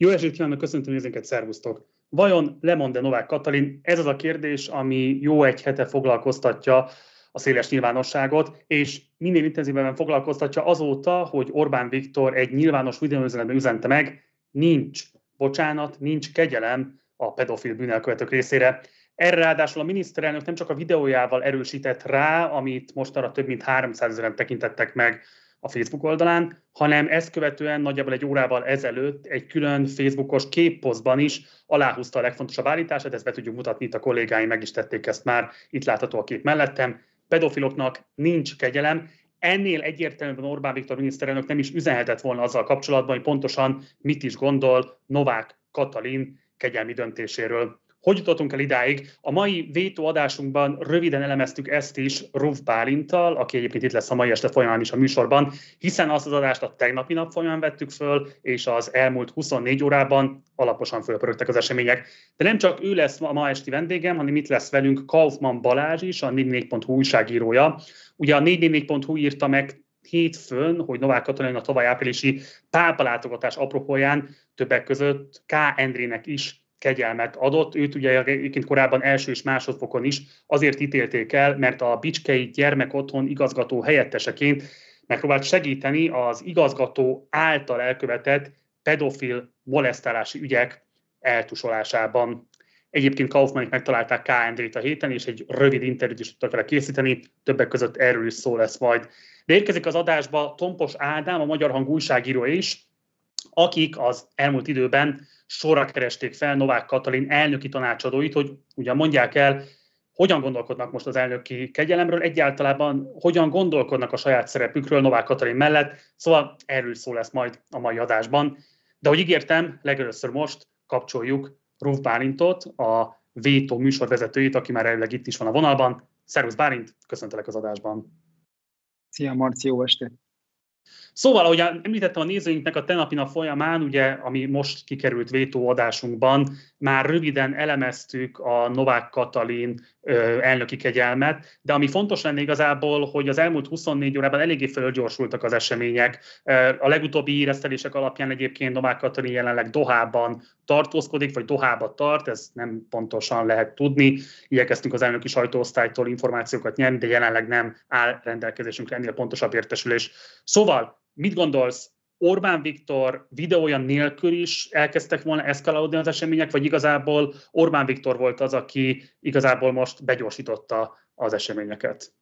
Jó esét kívánok, köszöntöm nézőinket, szervusztok! Vajon lemond-e Novák Katalin? Ez az a kérdés, ami jó egy hete foglalkoztatja a széles nyilvánosságot, és minél intenzívebben foglalkoztatja azóta, hogy Orbán Viktor egy nyilvános videóüzenetben üzente meg, nincs bocsánat, nincs kegyelem a pedofil bűnelkövetők részére. Erre ráadásul a miniszterelnök nem csak a videójával erősített rá, amit mostanra több mint 300 ezeren tekintettek meg a Facebook oldalán, hanem ezt követően nagyjából egy órával ezelőtt egy külön Facebookos képposztban is aláhúzta a legfontosabb állítását, ezt be tudjuk mutatni, itt a kollégáim meg is tették ezt már, itt látható a kép mellettem. Pedofiloknak nincs kegyelem, ennél egyértelműen Orbán Viktor miniszterelnök nem is üzenhetett volna azzal kapcsolatban, hogy pontosan mit is gondol Novák Katalin kegyelmi döntéséről. Hogy jutottunk el idáig? A mai vétóadásunkban röviden elemeztük ezt is Ruf Bálintal, aki egyébként itt lesz a mai este folyamán is a műsorban, hiszen azt az adást a tegnapi nap folyamán vettük föl, és az elmúlt 24 órában alaposan fölpörögtek az események. De nem csak ő lesz a ma esti vendégem, hanem itt lesz velünk Kaufmann Balázs is, a 44.hu újságírója. Ugye a 444.hu írta meg hétfőn, hogy Novák Katalin a tavaly áprilisi pápalátogatás apropóján többek között K. Endrének is kegyelmet adott. Őt ugye egyébként korábban első és másodfokon is azért ítélték el, mert a Bicskei Gyermekotthon igazgató helyetteseként megpróbált segíteni az igazgató által elkövetett pedofil molesztálási ügyek eltusolásában. Egyébként Kaufmannik megtalálták K. Endrét a héten, és egy rövid interjút is tudtak vele készíteni, többek között erről is szó lesz majd. De érkezik az adásba Tompos Ádám, a Magyar Hang újságíró is, akik az elmúlt időben sorra keresték fel Novák Katalin elnöki tanácsadóit, hogy ugyan mondják el, hogyan gondolkodnak most az elnöki kegyelemről, egyáltalában hogyan gondolkodnak a saját szerepükről Novák Katalin mellett, szóval erről szó lesz majd a mai adásban. De hogy ígértem, legelőször most kapcsoljuk Ruf Bálintot, a Vétó műsorvezetőjét, aki már előleg itt is van a vonalban. Szervusz Bálint, köszöntelek az adásban. Szia Marci, jó estét! Szóval, ahogy említettem a nézőinknek a tenapi nap folyamán, ugye, ami most kikerült vétóadásunkban, már röviden elemeztük a Novák Katalin elnöki kegyelmet, de ami fontos lenne igazából, hogy az elmúlt 24 órában eléggé fölgyorsultak az események. A legutóbbi híresztelések alapján egyébként Novák Katalin jelenleg Dohában tartózkodik, vagy Dohába tart, ez nem pontosan lehet tudni. Igyekeztünk az elnöki sajtóosztálytól információkat nyerni, de jelenleg nem áll rendelkezésünkre ennél pontosabb értesülés. Szóval, mit gondolsz, Orbán Viktor videója nélkül is elkezdtek volna eszkalálódni az események, vagy igazából Orbán Viktor volt az, aki igazából most begyorsította az eseményeket?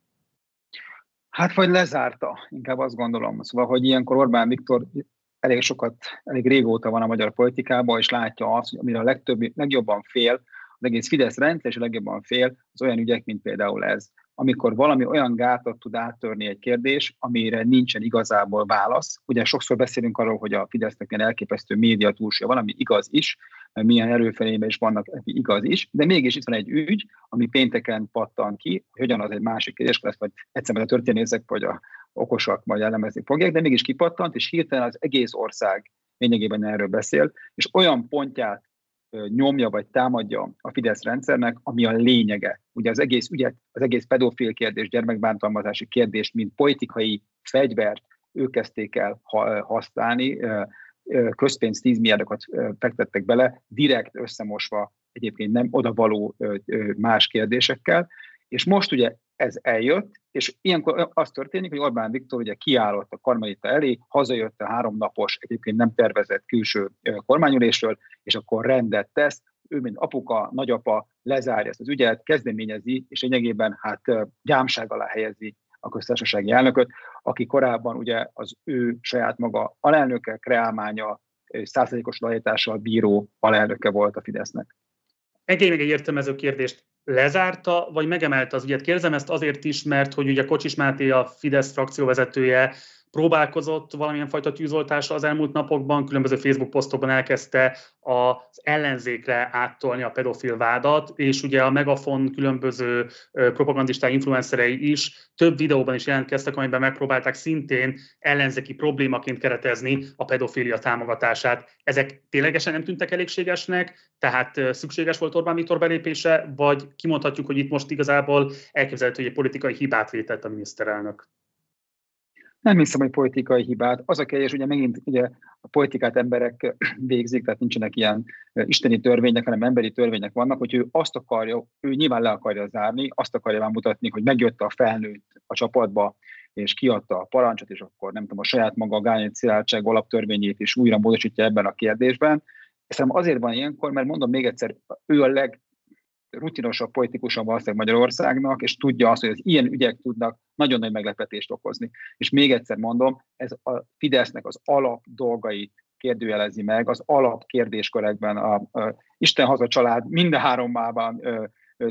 Hát vagy lezárta, inkább azt gondolom. Szóval, hogy ilyenkor Orbán Viktor elég sokat, elég régóta van a magyar politikában, és látja azt, hogy amire a legtöbb, legjobban fél, az egész Fidesz rendszer, és a legjobban fél, az olyan ügyek, mint például ez amikor valami olyan gátat tud áttörni egy kérdés, amire nincsen igazából válasz. Ugye sokszor beszélünk arról, hogy a Fidesznek ilyen elképesztő média túlsúlya van, ami igaz is, milyen erőfelében is vannak, igaz is, de mégis itt van egy ügy, ami pénteken pattan ki, hogyan az egy másik kérdés lesz, vagy egyszerűen a történészek, vagy a okosak majd elemezni fogják, de mégis kipattant, és hirtelen az egész ország lényegében erről beszél, és olyan pontját nyomja vagy támadja a Fidesz rendszernek, ami a lényege. Ugye az egész ügyet, az egész pedofil kérdés, gyermekbántalmazási kérdés, mint politikai fegyvert ők kezdték el használni, közpénz 10 milliárdokat fektettek bele, direkt összemosva egyébként nem odavaló más kérdésekkel, és most ugye ez eljött, és ilyenkor az történik, hogy Orbán Viktor ugye kiállott a karmelita elé, hazajött a háromnapos, egyébként nem tervezett külső kormányülésről, és akkor rendet tesz, ő, mint apuka, nagyapa lezárja ezt az ügyet, kezdeményezi, és lényegében hát gyámság alá helyezi a köztársasági elnököt, aki korábban ugye az ő saját maga alelnöke, kreálmánya, százszerzékos lojalitással bíró alelnöke volt a Fidesznek. Engedj meg egy értelmező kérdést lezárta, vagy megemelte az ügyet? Kérdezem ezt azért is, mert hogy ugye Kocsis Máté, a Fidesz frakcióvezetője próbálkozott valamilyen fajta tűzoltásra az elmúlt napokban, különböző Facebook posztokban elkezdte az ellenzékre áttolni a pedofil vádat, és ugye a Megafon különböző propagandisták, influencerei is több videóban is jelentkeztek, amiben megpróbálták szintén ellenzéki problémaként keretezni a pedofilia támogatását. Ezek ténylegesen nem tűntek elégségesnek, tehát szükséges volt Orbán Viktor belépése, vagy kimondhatjuk, hogy itt most igazából elképzelhető, hogy egy politikai hibát vétett a miniszterelnök? Nem hiszem, hogy politikai hibát. Az a kérdés, ugye megint ugye a politikát emberek végzik, tehát nincsenek ilyen isteni törvények, hanem emberi törvények vannak, hogy ő azt akarja, ő nyilván le akarja zárni, azt akarja már mutatni, hogy megjött a felnőtt a csapatba, és kiadta a parancsot, és akkor nem tudom, a saját maga a Gányét Szilárdság alaptörvényét is újra módosítja ebben a kérdésben. Szerintem azért van ilyenkor, mert mondom még egyszer, ő a leg, rutinosabb politikusan valószínűleg Magyarországnak, és tudja azt, hogy az ilyen ügyek tudnak nagyon nagy meglepetést okozni. És még egyszer mondom, ez a Fidesznek az alap dolgait kérdőjelezi meg, az alap kérdéskörekben a, a Isten haza család minden háromában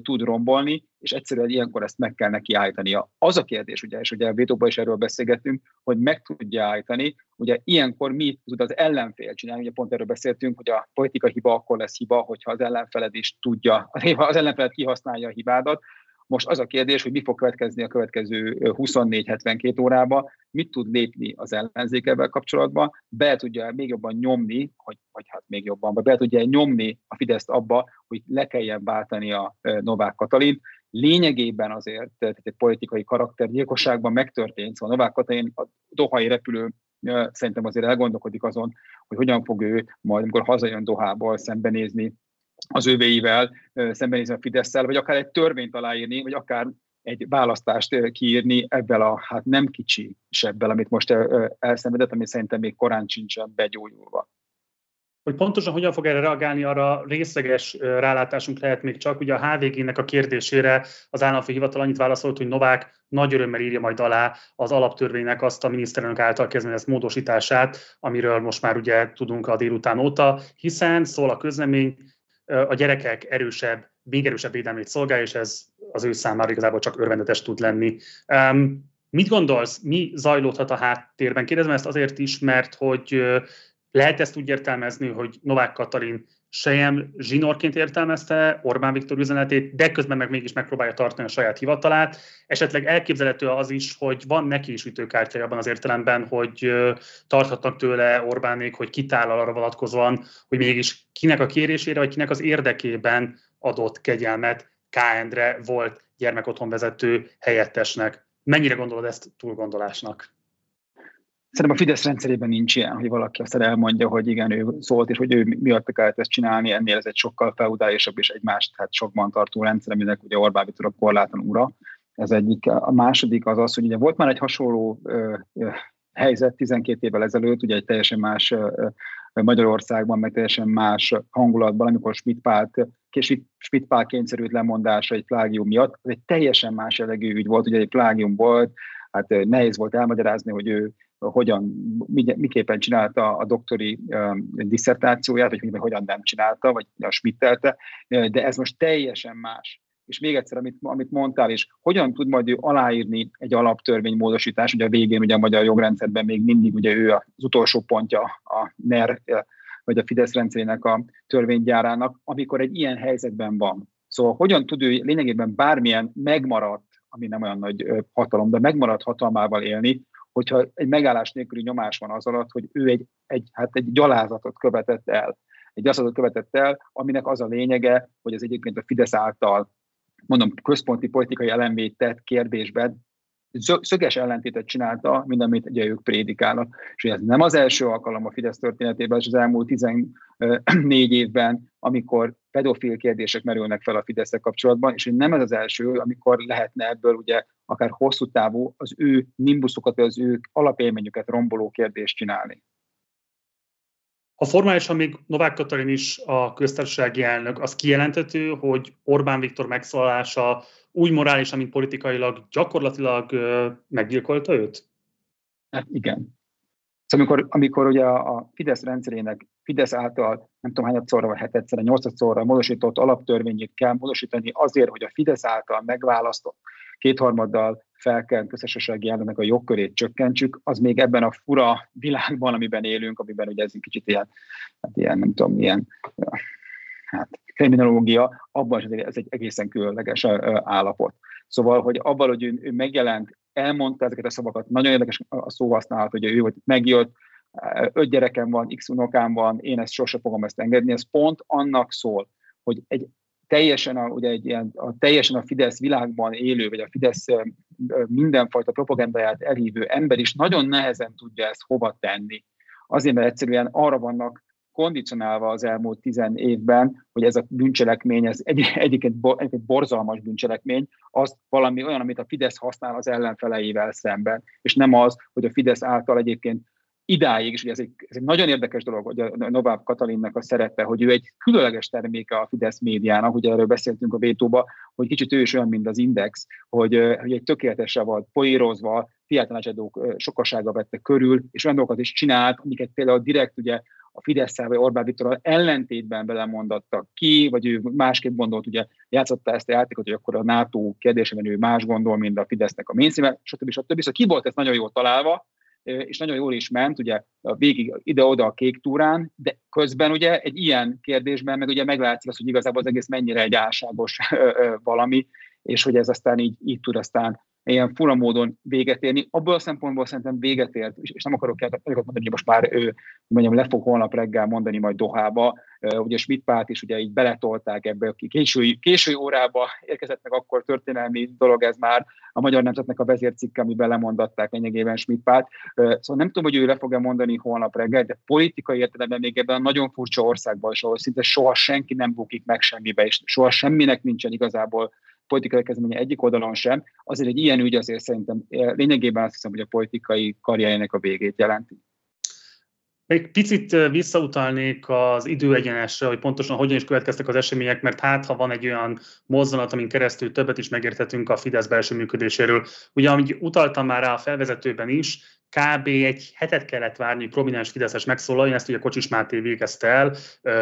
tud rombolni, és egyszerűen ilyenkor ezt meg kell neki állítania. Az a kérdés, ugye, és ugye a vétóban is erről beszélgettünk, hogy meg tudja állítani, ugye ilyenkor mi tud az ellenfél csinálni, ugye pont erről beszéltünk, hogy a politika hiba akkor lesz hiba, hogyha az ellenfeled is tudja, az ellenfeled kihasználja a hibádat, most az a kérdés, hogy mi fog következni a következő 24-72 órába, mit tud lépni az ellenzék ebben kapcsolatban, be tudja még jobban nyomni, hogy, vagy hát még jobban, be tudja nyomni a Fideszt abba, hogy le kelljen váltani a Novák Katalin. Lényegében azért, tehát egy politikai karaktergyilkosságban megtörtént, szóval Novák Katalin a dohai repülő szerintem azért elgondolkodik azon, hogy hogyan fog ő majd, amikor hazajön Dohából szembenézni az ővéivel szembenézni a fidesz vagy akár egy törvényt aláírni, vagy akár egy választást kiírni ebben a hát nem kicsi sebbel, amit most elszenvedett, ami szerintem még korán sincsen begyógyulva. Hogy pontosan hogyan fog erre reagálni, arra részleges rálátásunk lehet még csak. Ugye a HVG-nek a kérdésére az államfő hivatal annyit válaszolt, hogy Novák nagy örömmel írja majd alá az alaptörvénynek azt a miniszterelnök által kezdeményezett módosítását, amiről most már ugye tudunk a délután óta, hiszen szól a közlemény, a gyerekek erősebb, még erősebb védelmét szolgálja, és ez az ő számára igazából csak örvendetes tud lenni. Um, mit gondolsz, mi zajlódhat a háttérben? Kérdezem ezt azért is, mert hogy lehet ezt úgy értelmezni, hogy Novák Katalin sejem zsinórként értelmezte Orbán Viktor üzenetét, de közben meg mégis megpróbálja tartani a saját hivatalát. Esetleg elképzelhető az is, hogy van neki is ütőkártya abban az értelemben, hogy tarthatnak tőle Orbánék, hogy kitállal arra vonatkozóan, hogy mégis kinek a kérésére, vagy kinek az érdekében adott kegyelmet K. Endre volt gyermekotthonvezető helyettesnek. Mennyire gondolod ezt túlgondolásnak? Szerintem a Fidesz rendszerében nincs ilyen, hogy valaki azt elmondja, hogy igen, ő szólt, és hogy ő miatt kellett ezt csinálni, ennél ez egy sokkal feudálisabb és egymást hát sokban tartó rendszer, aminek ugye Orbán Viktor a korláton ura. Ez egyik. A második az az, hogy ugye volt már egy hasonló ö, ö, helyzet 12 évvel ezelőtt, ugye egy teljesen más ö, Magyarországban, meg teljesen más hangulatban, amikor Schmidt Pált, Schmidt Pál kényszerült lemondása egy plágium miatt. Ez egy teljesen más jellegű ügy volt, ugye egy plágium volt, hát nehéz volt elmagyarázni, hogy ő hogyan, miképpen csinálta a doktori diszertációját, vagy hogyan nem csinálta, vagy a smittelte, de ez most teljesen más. És még egyszer, amit, amit mondtál, és hogyan tud majd ő aláírni egy alaptörvénymódosítás, ugye a végén ugye a magyar jogrendszerben még mindig ugye ő az utolsó pontja a NER, vagy a Fidesz rendszerének a törvénygyárának, amikor egy ilyen helyzetben van. Szóval hogyan tud ő lényegében bármilyen megmaradt, ami nem olyan nagy hatalom, de megmaradt hatalmával élni, hogyha egy megállás nélküli nyomás van az alatt, hogy ő egy, egy, hát egy gyalázatot követett el. Egy gyalázatot követett el, aminek az a lényege, hogy az egyébként a Fidesz által mondom, központi politikai elemét tett kérdésben szöges ellentétet csinálta, mint amit ugye ők prédikálnak. És ez nem az első alkalom a Fidesz történetében, és az elmúlt 14 évben, amikor pedofil kérdések merülnek fel a fidesz kapcsolatban, és nem ez az első, amikor lehetne ebből ugye akár hosszú távú az ő nimbuszokat, vagy az ő alapélményüket romboló kérdést csinálni. Ha formálisan még Novák Katalin is a köztársasági elnök, az kijelentető, hogy Orbán Viktor megszólalása úgy morálisan, mint politikailag gyakorlatilag meggyilkolta őt? Hát igen. Szóval amikor, amikor ugye a Fidesz rendszerének Fidesz által nem tudom hányadszorra vagy hetedszerre, nyolcadszorra módosított alaptörvényét kell módosítani azért, hogy a Fidesz által megválasztott kétharmaddal felkelt közösségi elnöknek a jogkörét csökkentsük, az még ebben a fura világban, amiben élünk, amiben ugye ez egy kicsit ilyen, hát ilyen nem tudom, ilyen hát, kriminológia, abban is ez egy egészen különleges állapot. Szóval, hogy abban, hogy ő, ő megjelent, elmondta ezeket a szavakat, nagyon érdekes a szóhasználat, hogy ő hogy megjött, öt gyerekem van, x unokám van, én ezt sose fogom ezt engedni, ez pont annak szól, hogy egy teljesen a, ugye egy ilyen, a, teljesen a Fidesz világban élő, vagy a Fidesz mindenfajta propagandáját elhívő ember is nagyon nehezen tudja ezt hova tenni. Azért, mert egyszerűen arra vannak kondicionálva az elmúlt tizen évben, hogy ez a bűncselekmény, ez egy, egyébként, egy borzalmas bűncselekmény, az valami olyan, amit a Fidesz használ az ellenfeleivel szemben, és nem az, hogy a Fidesz által egyébként idáig, és ugye ez egy, ez egy nagyon érdekes dolog, hogy a Novák Katalinnak a szerepe, hogy ő egy különleges terméke a Fidesz médiának, ugye erről beszéltünk a vétóba, hogy kicsit ő is olyan, mint az Index, hogy, hogy egy tökéletesre volt poírozva, fiatalácsadók sokasága vette körül, és olyan dolgokat is csinált, amiket például direkt ugye a fidesz vagy Orbán Viktor ellentétben belemondattak ki, vagy ő másképp gondolt, ugye játszotta ezt a játékot, hogy akkor a NATO kérdésében ő más gondol, mint a Fidesznek a mainstream stb. stb. Szóval ki volt ez nagyon jól találva, és nagyon jól is ment, ugye végig ide-oda a kék túrán, de közben ugye egy ilyen kérdésben meg ugye meglátszik az, hogy igazából az egész mennyire egy álságos valami, és hogy ez aztán így, így tud aztán ilyen fura módon véget érni. Abból a szempontból szerintem véget ért, és nem akarok olyat mondani, hogy most már ő mondjam, le fog holnap reggel mondani majd Dohába. Ugye Schmidt is ugye így beletolták ebbe, aki késői, késői órába érkezett meg akkor történelmi dolog ez már, a Magyar Nemzetnek a vezércikke, amiben lemondatták lényegében Schmidt párt. Szóval nem tudom, hogy ő le fog-e mondani holnap reggel, de politikai értelemben még ebben a nagyon furcsa országban ahol szinte soha senki nem bukik meg semmibe, és soha semminek nincsen igazából politikai kezdeménye egyik oldalon sem, azért egy ilyen ügy azért szerintem eh, lényegében azt hiszem, hogy a politikai karrierjének a végét jelenti. Még picit eh, visszautalnék az időegyenesre, hogy pontosan hogyan is következtek az események, mert hát ha van egy olyan mozzanat, amin keresztül többet is megérthetünk a Fidesz belső működéséről. Ugye, amit utaltam már rá a felvezetőben is, kb. egy hetet kellett várni, hogy prominens Fideszes megszólaljon, ezt ugye Kocsis Máté végezte el,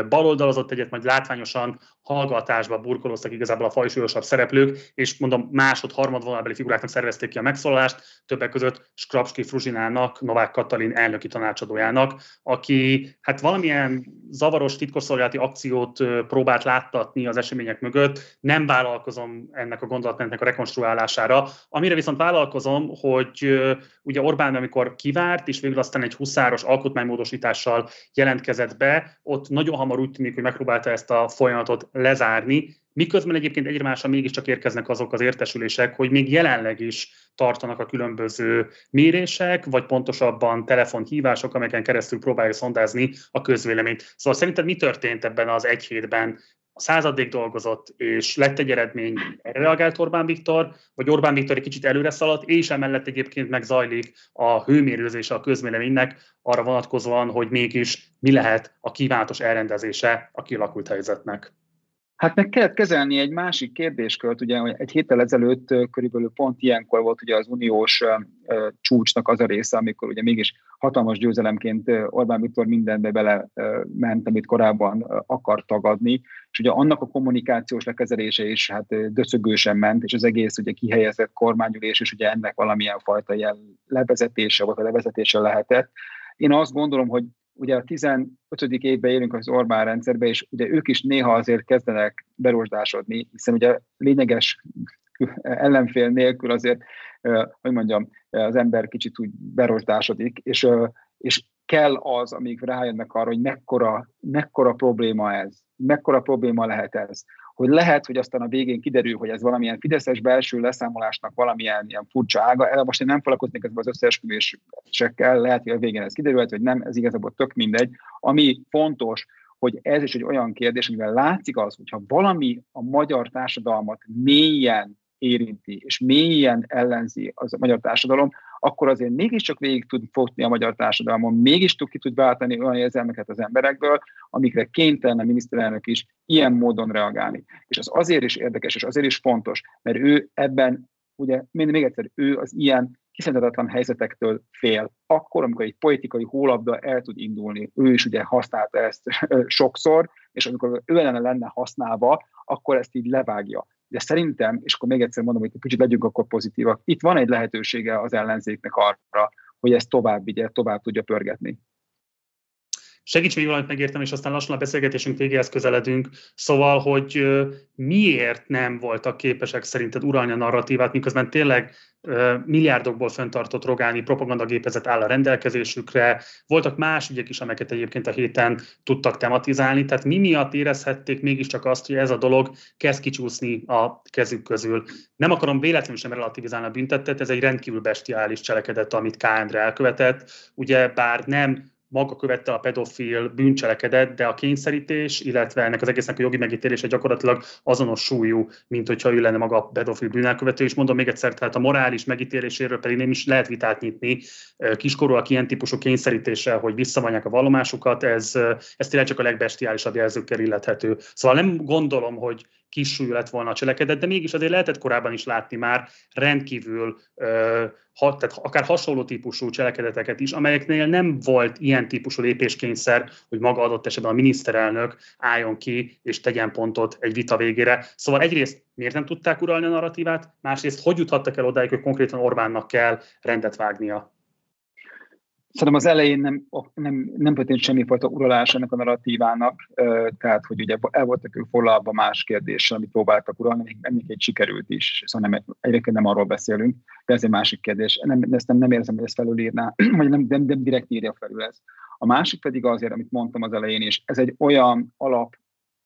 baloldalazott egyet, majd látványosan hallgatásba burkolóztak igazából a fajsúlyosabb szereplők, és mondom, másod, harmad vonalbeli figuráknak szervezték ki a megszólalást, többek között Skrapski Fruzsinának, Novák Katalin elnöki tanácsadójának, aki hát valamilyen zavaros titkosszolgálati akciót próbált láttatni az események mögött, nem vállalkozom ennek a gondolatmenetnek a rekonstruálására, amire viszont vállalkozom, hogy ugye Orbán, amikor kivárt, és végül aztán egy huszáros alkotmánymódosítással jelentkezett be, ott nagyon hamar úgy tűnik, hogy megpróbálta ezt a folyamatot lezárni, miközben egyébként egyre másra mégiscsak érkeznek azok az értesülések, hogy még jelenleg is tartanak a különböző mérések, vagy pontosabban telefonhívások, amelyeken keresztül próbálja szondázni a közvéleményt. Szóval szerinted mi történt ebben az egy hétben? A századék dolgozott, és lett egy eredmény, erre reagált Orbán Viktor, vagy Orbán Viktor egy kicsit előre szaladt, és emellett egyébként megzajlik a hőmérőzése a közvéleménynek arra vonatkozóan, hogy mégis mi lehet a kívánatos elrendezése a kialakult helyzetnek. Hát meg kellett kezelni egy másik kérdéskört, ugye egy héttel ezelőtt körülbelül pont ilyenkor volt ugye az uniós csúcsnak az a része, amikor ugye mégis hatalmas győzelemként Orbán Viktor mindenbe bele ment, amit korábban akart tagadni, és ugye annak a kommunikációs lekezelése is hát döcögősen ment, és az egész ugye kihelyezett kormányülés, és ugye ennek valamilyen fajta ilyen levezetése, vagy a levezetése lehetett. Én azt gondolom, hogy ugye a 15. évben élünk az Orbán rendszerbe, és ugye ők is néha azért kezdenek berosdásodni, hiszen ugye lényeges ellenfél nélkül azért, hogy mondjam, az ember kicsit úgy berosdásodik, és, és kell az, amíg rájönnek arra, hogy mekkora, mekkora probléma ez, mekkora probléma lehet ez hogy lehet, hogy aztán a végén kiderül, hogy ez valamilyen fideszes belső leszámolásnak valamilyen ilyen furcsa ága. Most én nem foglalkoznék ezzel az összeesküvésekkel, lehet, hogy a végén ez kiderült, hogy nem, ez igazából tök mindegy. Ami fontos, hogy ez is egy olyan kérdés, amivel látszik az, hogyha valami a magyar társadalmat mélyen érinti, és mélyen ellenzi az a magyar társadalom, akkor azért mégiscsak végig tud fogni a magyar társadalmon, mégis tud ki tud váltani olyan érzelmeket az emberekből, amikre kénytelen a miniszterelnök is ilyen módon reagálni. És az azért is érdekes, és azért is fontos, mert ő ebben, ugye még egyszer, ő az ilyen kiszámíthatatlan helyzetektől fél. Akkor, amikor egy politikai hólabda el tud indulni, ő is ugye használta ezt sokszor, és amikor ő ellene lenne használva, akkor ezt így levágja de szerintem, és akkor még egyszer mondom, hogy kicsit legyünk akkor pozitívak, itt van egy lehetősége az ellenzéknek arra, hogy ezt tovább vigye, tovább tudja pörgetni. Segíts még valamit megértem, és aztán lassan a beszélgetésünk végéhez közeledünk. Szóval, hogy miért nem voltak képesek szerinted uralni a narratívát, miközben tényleg milliárdokból fenntartott rogáni propagandagépezet áll a rendelkezésükre. Voltak más ügyek is, amelyeket egyébként a héten tudtak tematizálni, tehát mi miatt érezhették mégiscsak azt, hogy ez a dolog kezd kicsúszni a kezük közül. Nem akarom véletlenül sem relativizálni a büntettet, ez egy rendkívül bestiális cselekedet, amit K. Endre elkövetett. Ugye bár nem maga követte a pedofil bűncselekedet, de a kényszerítés, illetve ennek az egésznek a jogi megítélése gyakorlatilag azonos súlyú, mint hogyha ő lenne maga a pedofil bűnelkövető, és mondom még egyszer, tehát a morális megítéléséről pedig nem is lehet vitát nyitni kiskorúak ilyen típusú kényszerítése, hogy visszavonják a vallomásukat, ez, ez tényleg csak a legbestiálisabb jelzőkkel illethető. Szóval nem gondolom, hogy kis súlyú lett volna a cselekedet, de mégis azért lehetett korábban is látni már rendkívül, ha, tehát akár hasonló típusú cselekedeteket is, amelyeknél nem volt ilyen típusú lépéskényszer, hogy maga adott esetben a miniszterelnök álljon ki és tegyen pontot egy vita végére. Szóval egyrészt miért nem tudták uralni a narratívát, másrészt hogy juthattak el odáig, hogy konkrétan Orbánnak kell rendet vágnia? Szerintem az elején nem, nem, nem történt semmifajta uralás ennek a narratívának, tehát hogy ugye el voltak ők foglalva más kérdéssel, amit próbáltak uralni, még egy sikerült is, szóval nem, egyébként nem arról beszélünk, de ez egy másik kérdés. Nem, ezt nem, nem érzem, hogy ezt felülírná, vagy nem, nem, nem direkt írja felül ez. A másik pedig azért, amit mondtam az elején is, ez egy olyan alap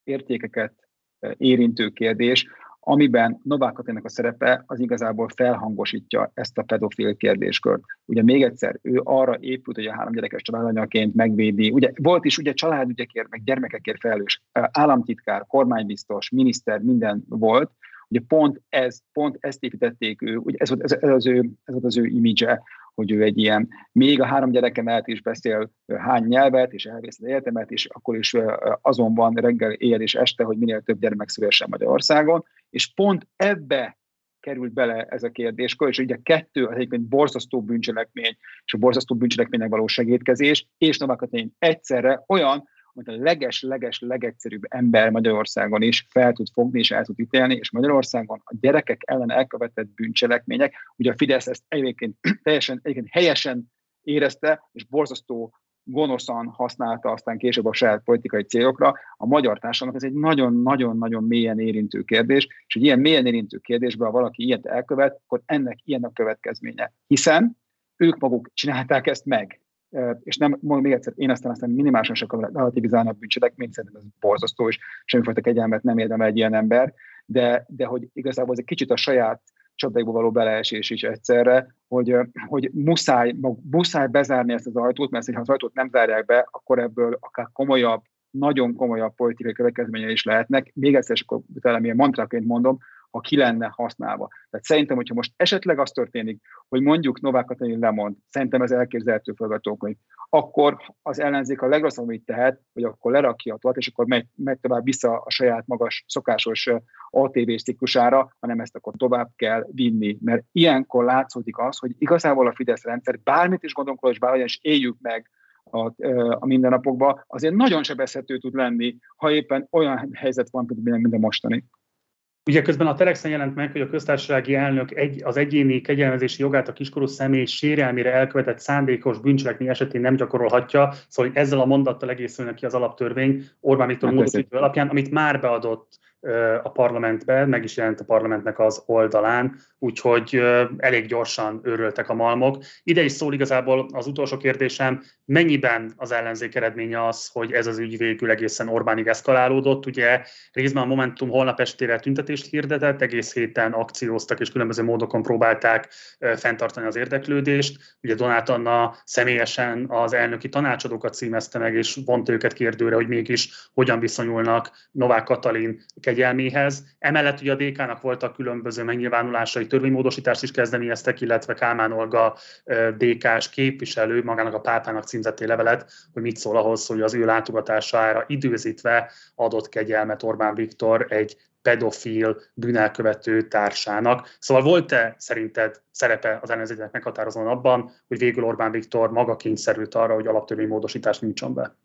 értékeket érintő kérdés, amiben Novák Katinak a szerepe az igazából felhangosítja ezt a pedofil kérdéskört. Ugye még egyszer, ő arra épült, hogy a három gyerekes családanyaként megvédi, ugye volt is ugye családügyekért, meg gyermekekért felelős államtitkár, kormánybiztos, miniszter, minden volt, ugye pont ez, pont ezt építették ő, ugye ez volt, ez, ez, az ő, ez volt az ő imidzse, hogy ő egy ilyen, még a három gyereke mellett is beszél hány nyelvet, és elvész az egyetemet, és akkor is azon van reggel, éjjel és este, hogy minél több gyermek szülessen Magyarországon, és pont ebbe került bele ez a kérdés, és ugye kettő az egyébként borzasztó bűncselekmény, és a borzasztó bűncselekménynek való segítkezés, és Novák egyszerre olyan, amit a leges-leges legegyszerűbb ember Magyarországon is fel tud fogni és el tud ítélni, és Magyarországon a gyerekek ellen elkövetett bűncselekmények, ugye a Fidesz ezt egyébként teljesen egyébként helyesen érezte, és borzasztó gonoszan használta aztán később a saját politikai célokra, a magyar társadalomnak ez egy nagyon-nagyon-nagyon mélyen érintő kérdés, és hogy ilyen mélyen érintő kérdésben, ha valaki ilyet elkövet, akkor ennek ilyen a következménye. Hiszen ők maguk csinálták ezt meg és nem, mondom még egyszer, én aztán aztán minimálisan sokkal relativizálnak bűncselekményt, szerintem ez borzasztó, és semmifajta kegyelmet nem érdemel egy ilyen ember, de, de hogy igazából ez egy kicsit a saját csapdákba való beleesés is egyszerre, hogy, hogy muszáj, muszáj bezárni ezt az ajtót, mert ha az ajtót nem zárják be, akkor ebből akár komolyabb, nagyon komolyabb politikai következményei is lehetnek. Még egyszer, és akkor talán ilyen mantraként mondom, ha ki lenne használva. Tehát szerintem, hogyha most esetleg az történik, hogy mondjuk Novák Katalin lemond, szerintem ez elképzelhető forgatókönyv, akkor az ellenzék a legrosszabb, amit tehet, hogy akkor lerakja a és akkor megy, megy tovább vissza a saját magas, szokásos atv ciklusára, hanem ezt akkor tovább kell vinni. Mert ilyenkor látszódik az, hogy igazából a Fidesz rendszer, bármit is gondolunk, és bárhogyan is éljük meg a, a mindennapokban, azért nagyon sebezhető tud lenni, ha éppen olyan helyzet van, mint a mostani. Ugye közben a Telexen jelent meg, hogy a köztársasági elnök egy, az egyéni kegyelmezési jogát a kiskorú személy sérelmére elkövetett szándékos bűncselekmény esetén nem gyakorolhatja, szóval ezzel a mondattal egészülnek ki az alaptörvény Orbán Viktor hát módosító alapján, amit már beadott a parlamentbe, meg is jelent a parlamentnek az oldalán, úgyhogy elég gyorsan őröltek a malmok. Ide is szól igazából az utolsó kérdésem, mennyiben az ellenzék eredménye az, hogy ez az ügy végül egészen Orbánig eszkalálódott. Ugye részben a Momentum holnap estére tüntetést hirdetett, egész héten akcióztak és különböző módokon próbálták fenntartani az érdeklődést. Ugye Donát Anna személyesen az elnöki tanácsadókat címezte meg, és vonta őket kérdőre, hogy mégis hogyan viszonyulnak Novák Katalin kegyelméhez. Emellett ugye a DK-nak voltak különböző megnyilvánulásai, törvénymódosítást is kezdeményeztek, illetve Kálmán Olga DK-s képviselő magának a pápának címzetté levelet, hogy mit szól ahhoz, hogy az ő látogatására időzítve adott kegyelmet Orbán Viktor egy pedofil bűnelkövető társának. Szóval volt-e szerinted szerepe az ellenzéknek meghatározóan abban, hogy végül Orbán Viktor maga kényszerült arra, hogy alaptörvénymódosítást nyújtson be?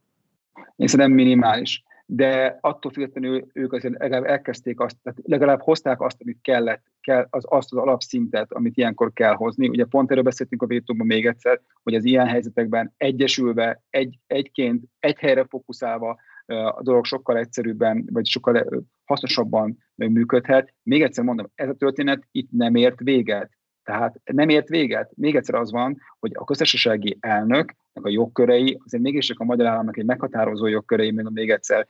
Én szerintem minimális de attól függetlenül ők azért legalább elkezdték azt, tehát legalább hozták azt, amit kellett, kell, az, azt az alapszintet, amit ilyenkor kell hozni. Ugye pont erről beszéltünk a vétóban még egyszer, hogy az ilyen helyzetekben egyesülve, egy, egyként, egy helyre fókuszálva a dolog sokkal egyszerűbben, vagy sokkal hasznosabban működhet. Még egyszer mondom, ez a történet itt nem ért véget. Tehát nem ért véget. Még egyszer az van, hogy a köztársasági elnök a jogkörei, azért mégis csak a magyar államnak egy meghatározó jogkörei, mondom még egyszer,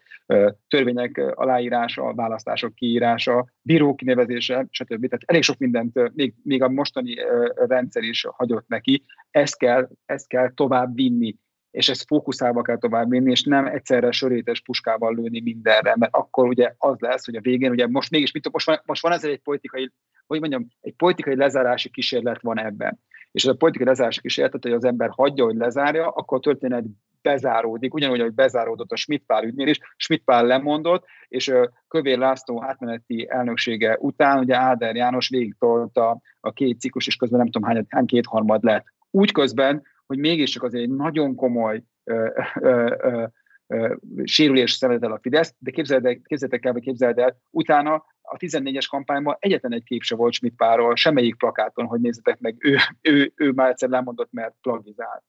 törvények aláírása, választások kiírása, bíró kinevezése, stb. Tehát elég sok mindent, még, még a mostani rendszer is hagyott neki, ezt kell, ezt kell tovább vinni és ezt fókuszálva kell tovább vinni, és nem egyszerre sörétes puskával lőni mindenre, mert akkor ugye az lesz, hogy a végén, ugye most mégis, mit, most van, most van ezért egy politikai, hogy mondjam, egy politikai lezárási kísérlet van ebben. És ez a politikai lezárási kísérlet, hogy az ember hagyja, hogy lezárja, akkor a történet bezáródik, ugyanúgy, hogy bezáródott a Schmidt-Pál ügynél is, Schmidt-Pál lemondott, és Kövér László átmeneti elnöksége után ugye Áder János végigtolta a két ciklus, és közben nem tudom hány, hány kétharmad lett. Úgy közben, hogy mégiscsak azért egy nagyon komoly ö, ö, ö, ö, sérülés szenvedett el a Fidesz, de képzeljétek el, vagy képzeld el, utána a 14-es kampányban egyetlen egy kép se volt Schmidt párról, semmelyik plakáton, hogy nézzetek meg, ő, ő, ő már egyszer lemondott, mert plagizált.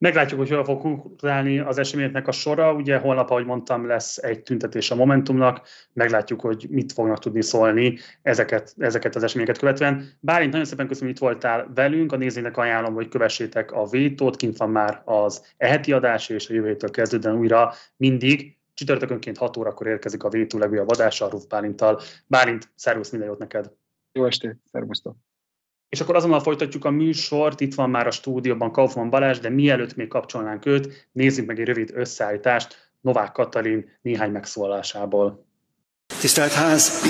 Meglátjuk, hogy hol fog konkurálni az eseményeknek a sora. Ugye holnap, ahogy mondtam, lesz egy tüntetés a Momentumnak. Meglátjuk, hogy mit fognak tudni szólni ezeket, ezeket az eseményeket követően. Bárint, nagyon szépen köszönöm, hogy itt voltál velünk. A nézőnek ajánlom, hogy kövessétek a vétót. Kint van már az eheti adás, és a jövő héttől kezdődően újra mindig csütörtökönként 6 órakor érkezik a vétó legújabb adása a Ruf Bálintal. Bálint, szervusz, minden jót neked! Jó estét, szervusztok! És akkor azonnal folytatjuk a műsort, itt van már a stúdióban Kaufmann Balázs, de mielőtt még kapcsolnánk őt, nézzük meg egy rövid összeállítást Novák Katalin néhány megszólalásából. Tisztelt Ház!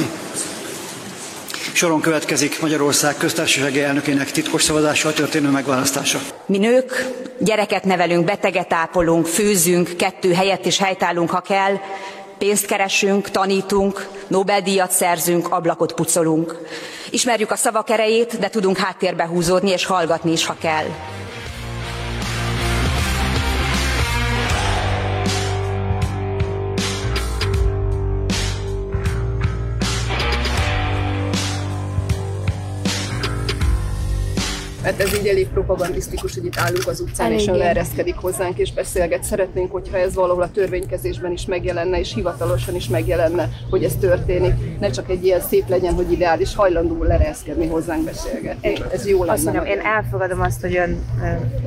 Soron következik Magyarország köztársasági elnökének titkos szavazással történő megválasztása. Mi nők gyereket nevelünk, beteget ápolunk, főzünk, kettő helyett is helytállunk, ha kell, pénzt keresünk, tanítunk, Nobel-díjat szerzünk, ablakot pucolunk. Ismerjük a szavak erejét, de tudunk háttérbe húzódni és hallgatni is, ha kell. Mert ez így elég propagandisztikus, hogy itt állunk az utcán, Eléggé. és ön ereszkedik hozzánk és beszélget. Szeretnénk, hogyha ez valahol a törvénykezésben is megjelenne, és hivatalosan is megjelenne, hogy ez történik. Ne csak egy ilyen szép legyen, hogy ideális, hajlandó leereszkedni hozzánk beszélgetni. Ez jó lenne. Azt mondom, én elfogadom azt, hogy ön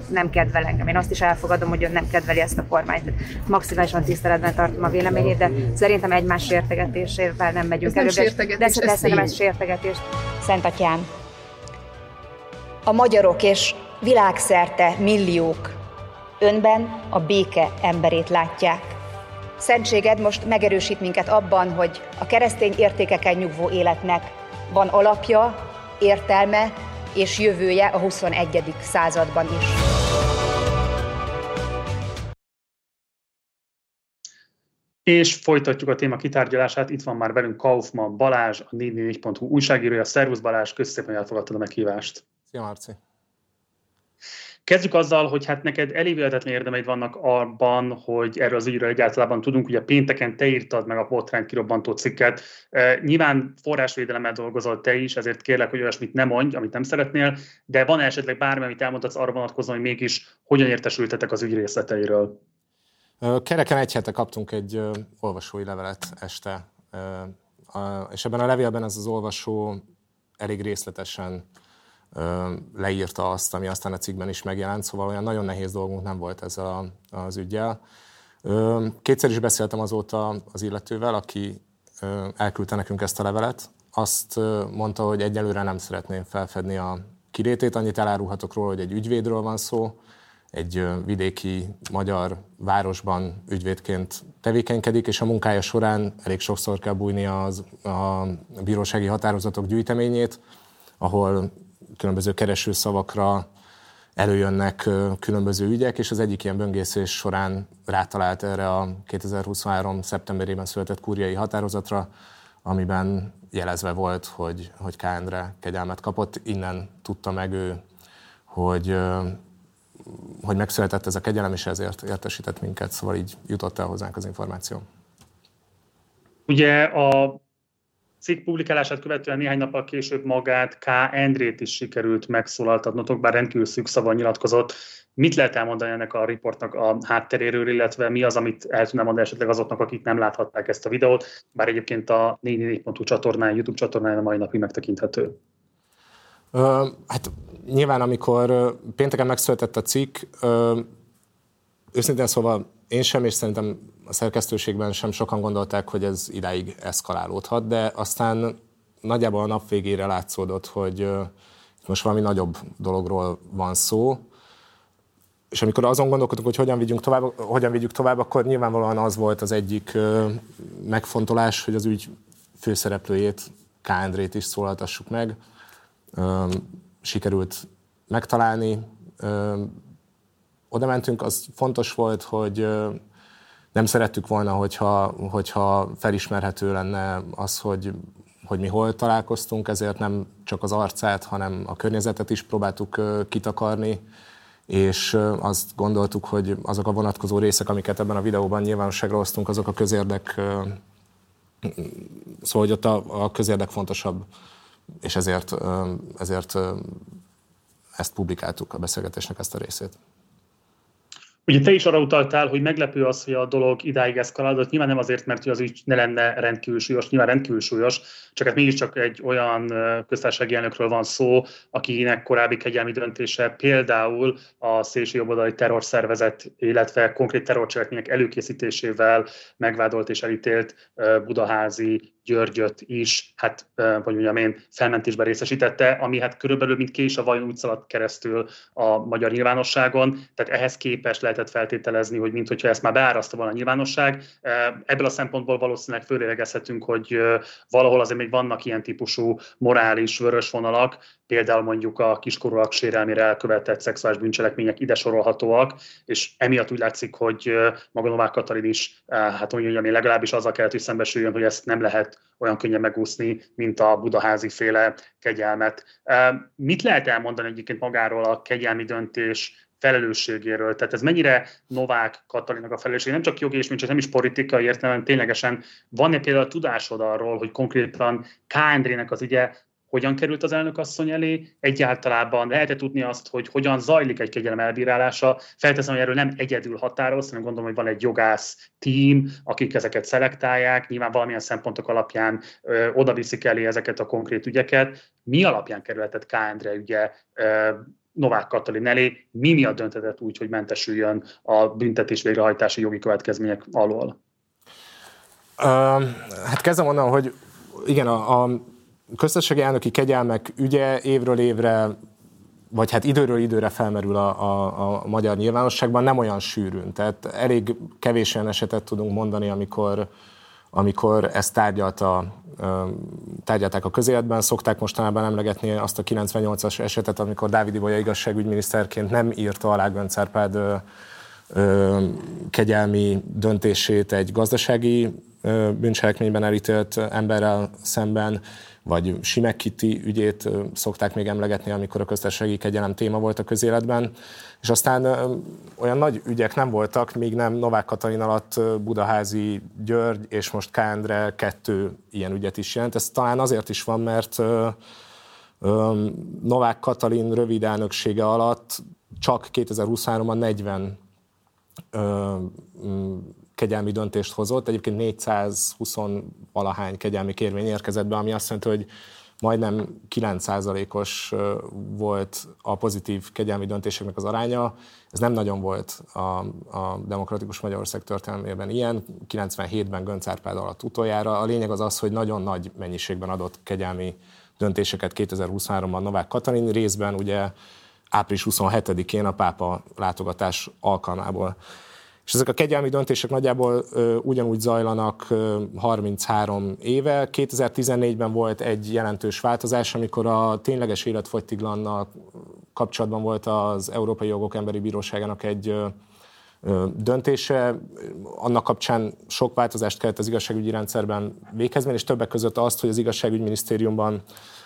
nem kedvel engem. Én azt is elfogadom, hogy ön nem kedveli ezt a kormányt. Maximálisan tiszteletben tartom a véleményét, de szerintem egymás sértegetésével nem megyünk ez előbb. Nem de, de, de, de ez sértegetés. Szent Atyám, a magyarok és világszerte milliók önben a béke emberét látják. Szentséged most megerősít minket abban, hogy a keresztény értékeken nyugvó életnek van alapja, értelme és jövője a 21. században is. És folytatjuk a téma kitárgyalását. Itt van már velünk Kaufmann Balázs, a 444.hu újságírója. Szervusz Balázs, köszönöm, hogy elfogadtad a meghívást. Szia Marci! Kezdjük azzal, hogy hát neked elévületetlen érdemeid vannak abban, hogy erről az ügyről egyáltalán tudunk. Ugye pénteken te írtad meg a botrány kirobbantó cikket. E, nyilván forrásvédelemmel dolgozol te is, ezért kérlek, hogy olyasmit nem mondj, amit nem szeretnél, de van esetleg bármi, amit elmondhatsz arra vonatkozóan, hogy mégis hogyan értesültetek az ügy részleteiről? Kereken egy hete kaptunk egy olvasói levelet este, és ebben a levélben ez az olvasó elég részletesen leírta azt, ami aztán a cikkben is megjelent, szóval olyan nagyon nehéz dolgunk nem volt ez a, az ügyel. Kétszer is beszéltem azóta az illetővel, aki elküldte nekünk ezt a levelet. Azt mondta, hogy egyelőre nem szeretném felfedni a kirétét, annyit elárulhatok róla, hogy egy ügyvédről van szó, egy vidéki magyar városban ügyvédként tevékenykedik, és a munkája során elég sokszor kell bújni az, a bírósági határozatok gyűjteményét, ahol különböző keresőszavakra előjönnek különböző ügyek, és az egyik ilyen böngészés során rátalált erre a 2023. szeptemberében született kúriai határozatra, amiben jelezve volt, hogy, hogy K. Endre kegyelmet kapott. Innen tudta meg ő, hogy hogy megszületett ez a kegyelem, és ezért értesített minket, szóval így jutott el hozzánk az információ. Ugye a cikk publikálását követően néhány nappal később magát K. Endrét is sikerült megszólaltatnotok, bár rendkívül szűkszavon nyilatkozott. Mit lehet elmondani ennek a riportnak a hátteréről, illetve mi az, amit el tudnám mondani esetleg azoknak, akik nem láthatták ezt a videót, bár egyébként a 444.hu csatornán, YouTube csatornán a mai napig megtekinthető. Uh, hát nyilván, amikor pénteken megszületett a cikk, uh, őszintén szóval én sem, és szerintem a szerkesztőségben sem sokan gondolták, hogy ez idáig eszkalálódhat, de aztán nagyjából a nap végére látszódott, hogy most valami nagyobb dologról van szó, és amikor azon gondolkodunk, hogy hogyan vigyünk tovább, hogyan vigyük tovább, akkor nyilvánvalóan az volt az egyik megfontolás, hogy az ügy főszereplőjét, K. Andrét is szólaltassuk meg. Sikerült megtalálni. Oda mentünk, az fontos volt, hogy nem szerettük volna, hogyha, hogyha felismerhető lenne az, hogy, hogy mi hol találkoztunk, ezért nem csak az arcát, hanem a környezetet is próbáltuk kitakarni, és azt gondoltuk, hogy azok a vonatkozó részek, amiket ebben a videóban nyilvánosságra hoztunk, azok a közérdek, szóval hogy ott a, a közérdek fontosabb, és ezért, ezért ezt publikáltuk a beszélgetésnek ezt a részét. Ugye te is arra utaltál, hogy meglepő az, hogy a dolog idáig eszkalálódott. Nyilván nem azért, mert az ügy ne lenne rendkívül súlyos, nyilván rendkívül súlyos, csak hát mégiscsak egy olyan köztársasági elnökről van szó, akinek korábbi kegyelmi döntése például a szélső jobboldali terrorszervezet, illetve konkrét terrorcselekmények előkészítésével megvádolt és elítélt Budaházi Györgyöt is, hát, vagy mondjam én, felmentésben részesítette, ami hát körülbelül mint kés a vajon úgy szaladt keresztül a magyar nyilvánosságon, tehát ehhez képest lehetett feltételezni, hogy mintha ezt már beáraszta volna a nyilvánosság. Ebből a szempontból valószínűleg fölélegezhetünk, hogy valahol azért még vannak ilyen típusú morális vörös vonalak, például mondjuk a kiskorúak sérelmére elkövetett szexuális bűncselekmények ide sorolhatóak, és emiatt úgy látszik, hogy maga Novák Katalin is, hát mondjam, én legalábbis azzal kellett, hogy szembesüljön, hogy ezt nem lehet olyan könnyen megúszni, mint a budaházi féle kegyelmet. Mit lehet elmondani egyébként magáról a kegyelmi döntés felelősségéről. Tehát ez mennyire Novák Katalinnak a felelősség, nem csak jogi és mint nem is politikai értelemben, ténylegesen van-e például tudásod arról, hogy konkrétan K. Andrének az ügye hogyan került az elnök asszony elé, egyáltalában lehet-e tudni azt, hogy hogyan zajlik egy kegyelem elbírálása. Felteszem, hogy erről nem egyedül határoz, hanem gondolom, hogy van egy jogász tím, akik ezeket szelektálják, nyilván valamilyen szempontok alapján ö, oda viszik elé ezeket a konkrét ügyeket. Mi alapján kerülhetett K. Endre ügye ö, Novák Katalin elé, mi miatt döntetett úgy, hogy mentesüljön a büntetés végrehajtási jogi következmények alól? Uh, hát kezdem onnan, hogy igen, a, a köztársasági elnöki kegyelmek ügye évről évre vagy hát időről időre felmerül a, a, a magyar nyilvánosságban, nem olyan sűrűn. Tehát elég kevés olyan esetet tudunk mondani, amikor, amikor ezt tárgyalta, tárgyalták a közéletben. Szokták mostanában emlegetni azt a 98-as esetet, amikor Dávid Ibolya igazságügyminiszterként nem írta alá Gönc Árpád kegyelmi döntését egy gazdasági bűncselekményben elítélt emberrel szemben, vagy Simek Kitty ügyét szokták még emlegetni, amikor a köztársasági kegyelem téma volt a közéletben. És aztán olyan nagy ügyek nem voltak, míg nem Novák Katalin alatt Budaházi György és most Kándre kettő ilyen ügyet is jelent. Ez talán azért is van, mert Novák Katalin rövid elnöksége alatt csak 2023-ban 40 kegyelmi döntést hozott. Egyébként 420 valahány kegyelmi kérvény érkezett be, ami azt jelenti, hogy majdnem 9%-os volt a pozitív kegyelmi döntéseknek az aránya. Ez nem nagyon volt a, a demokratikus Magyarország történelmében ilyen. 97-ben Gönc Árpád alatt utoljára. A lényeg az az, hogy nagyon nagy mennyiségben adott kegyelmi döntéseket 2023-ban Novák Katalin részben, ugye április 27-én a pápa látogatás alkalmából. És ezek a kegyelmi döntések nagyjából ö, ugyanúgy zajlanak ö, 33 éve. 2014-ben volt egy jelentős változás, amikor a tényleges életfogytiglannal kapcsolatban volt az Európai Jogok Emberi Bíróságának egy ö, döntése. Annak kapcsán sok változást kellett az igazságügyi rendszerben végezni, és többek között azt, hogy az igazságügyminisztériumban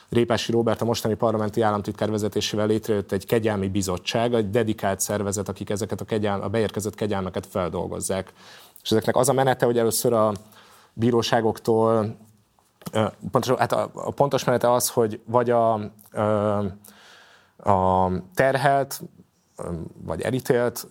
Répási Róbert a mostani parlamenti államtitkár vezetésével létrejött egy kegyelmi bizottság, egy dedikált szervezet, akik ezeket a, kegyelm, a beérkezett kegyelmeket feldolgozzák. És ezeknek az a menete, hogy először a bíróságoktól, pontos, hát a, a pontos menete az, hogy vagy a, a terhelt, vagy elítélt,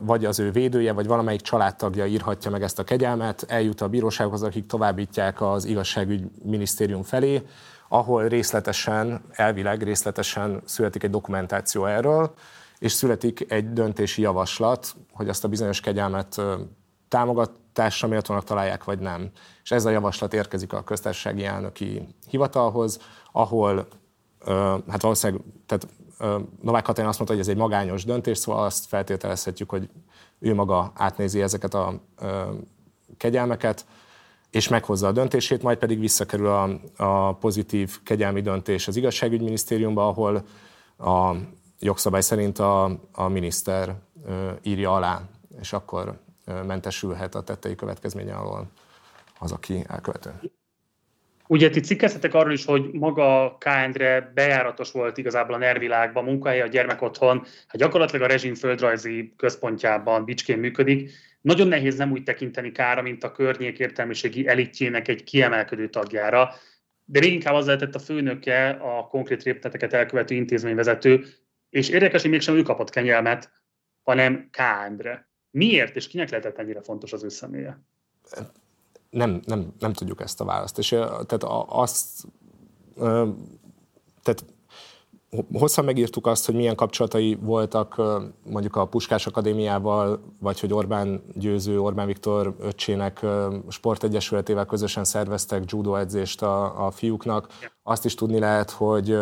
vagy az ő védője, vagy valamelyik családtagja írhatja meg ezt a kegyelmet, eljut a bírósághoz, akik továbbítják az igazságügy minisztérium felé, ahol részletesen, elvileg részletesen születik egy dokumentáció erről, és születik egy döntési javaslat, hogy azt a bizonyos kegyelmet támogatásra méltónak találják, vagy nem. És ez a javaslat érkezik a köztársasági elnöki hivatalhoz, ahol hát valószínűleg, tehát Novák Katalin azt mondta, hogy ez egy magányos döntés, szóval azt feltételezhetjük, hogy ő maga átnézi ezeket a kegyelmeket, és meghozza a döntését, majd pedig visszakerül a, a pozitív kegyelmi döntés az igazságügyminisztériumba, ahol a jogszabály szerint a, a miniszter írja alá, és akkor mentesülhet a tettei következménye alól az, aki elkövető. Ugye ti cikkeztetek arról is, hogy maga K. Bejáratos volt igazából a nervilágban, munkahely, a gyermekotthon, hát gyakorlatilag a rezsim földrajzi központjában Bicskén működik. Nagyon nehéz nem úgy tekinteni Kára, mint a környék értelmiségi elitjének egy kiemelkedő tagjára, de inkább az lehetett a főnöke, a konkrét répteteket elkövető intézményvezető, és érdekes, hogy mégsem ő kapott kenyelmet, hanem K. Miért és kinek lehetett ennyire fontos az ő személye? Nem, nem, nem tudjuk ezt a választ. És tehát azt, tehát hosszan megírtuk azt, hogy milyen kapcsolatai voltak mondjuk a Puskás Akadémiával, vagy hogy Orbán Győző, Orbán Viktor öccsének sportegyesületével közösen szerveztek judo edzést a, a fiúknak. Azt is tudni lehet, hogy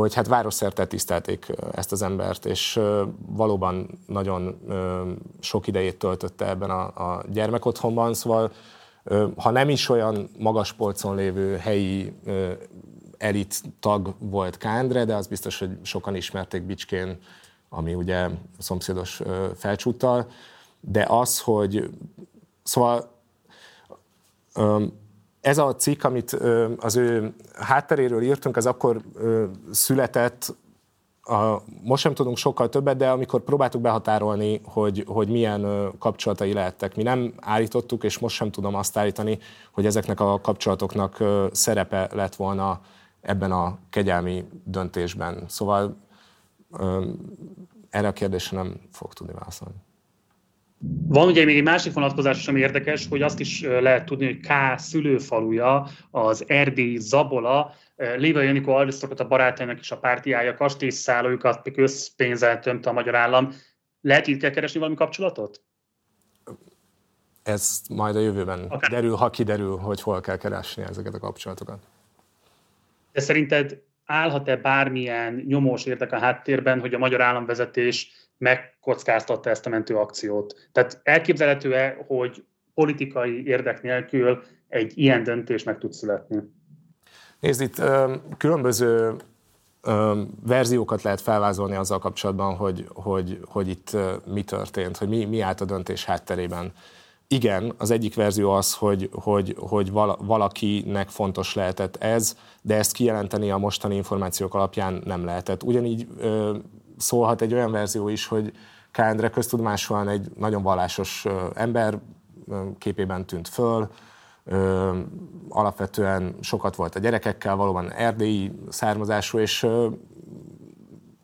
hogy hát városszerte tisztelték ezt az embert, és valóban nagyon sok idejét töltötte ebben a, a gyermekotthonban, szóval ha nem is olyan magas polcon lévő helyi elit tag volt Kándre, de az biztos, hogy sokan ismerték Bicskén, ami ugye szomszédos felcsúttal, de az, hogy szóval ez a cikk, amit az ő hátteréről írtunk, az akkor született, a, most sem tudunk sokkal többet, de amikor próbáltuk behatárolni, hogy, hogy milyen kapcsolatai lehettek, mi nem állítottuk, és most sem tudom azt állítani, hogy ezeknek a kapcsolatoknak szerepe lett volna ebben a kegyelmi döntésben. Szóval erre a kérdésre nem fog tudni válaszolni. Van ugye még egy másik vonatkozás, ami érdekes, hogy azt is lehet tudni, hogy K szülőfaluja, az Erdély Zabola, Léva Janikó Alvisztokat a barátainak és a pártiája kastélyszállójukat közpénzzel tömte a magyar állam. Lehet itt kell keresni valami kapcsolatot? Ez majd a jövőben okay. derül, ha kiderül, hogy hol kell keresni ezeket a kapcsolatokat. De szerinted állhat-e bármilyen nyomós érdek a háttérben, hogy a magyar államvezetés megkockáztatta ezt a mentőakciót? Tehát elképzelhető-e, hogy politikai érdek nélkül egy ilyen döntés meg tud születni? Nézd, itt különböző verziókat lehet felvázolni azzal kapcsolatban, hogy, hogy, hogy itt mi történt, hogy mi, mi állt a döntés hátterében. Igen, az egyik verzió az, hogy, hogy, hogy valakinek fontos lehetett ez, de ezt kijelenteni a mostani információk alapján nem lehetett. Ugyanígy szólhat egy olyan verzió is, hogy Kándre köztudomásúan egy nagyon vallásos ember képében tűnt föl, ö, alapvetően sokat volt a gyerekekkel, valóban erdélyi származású, és ö,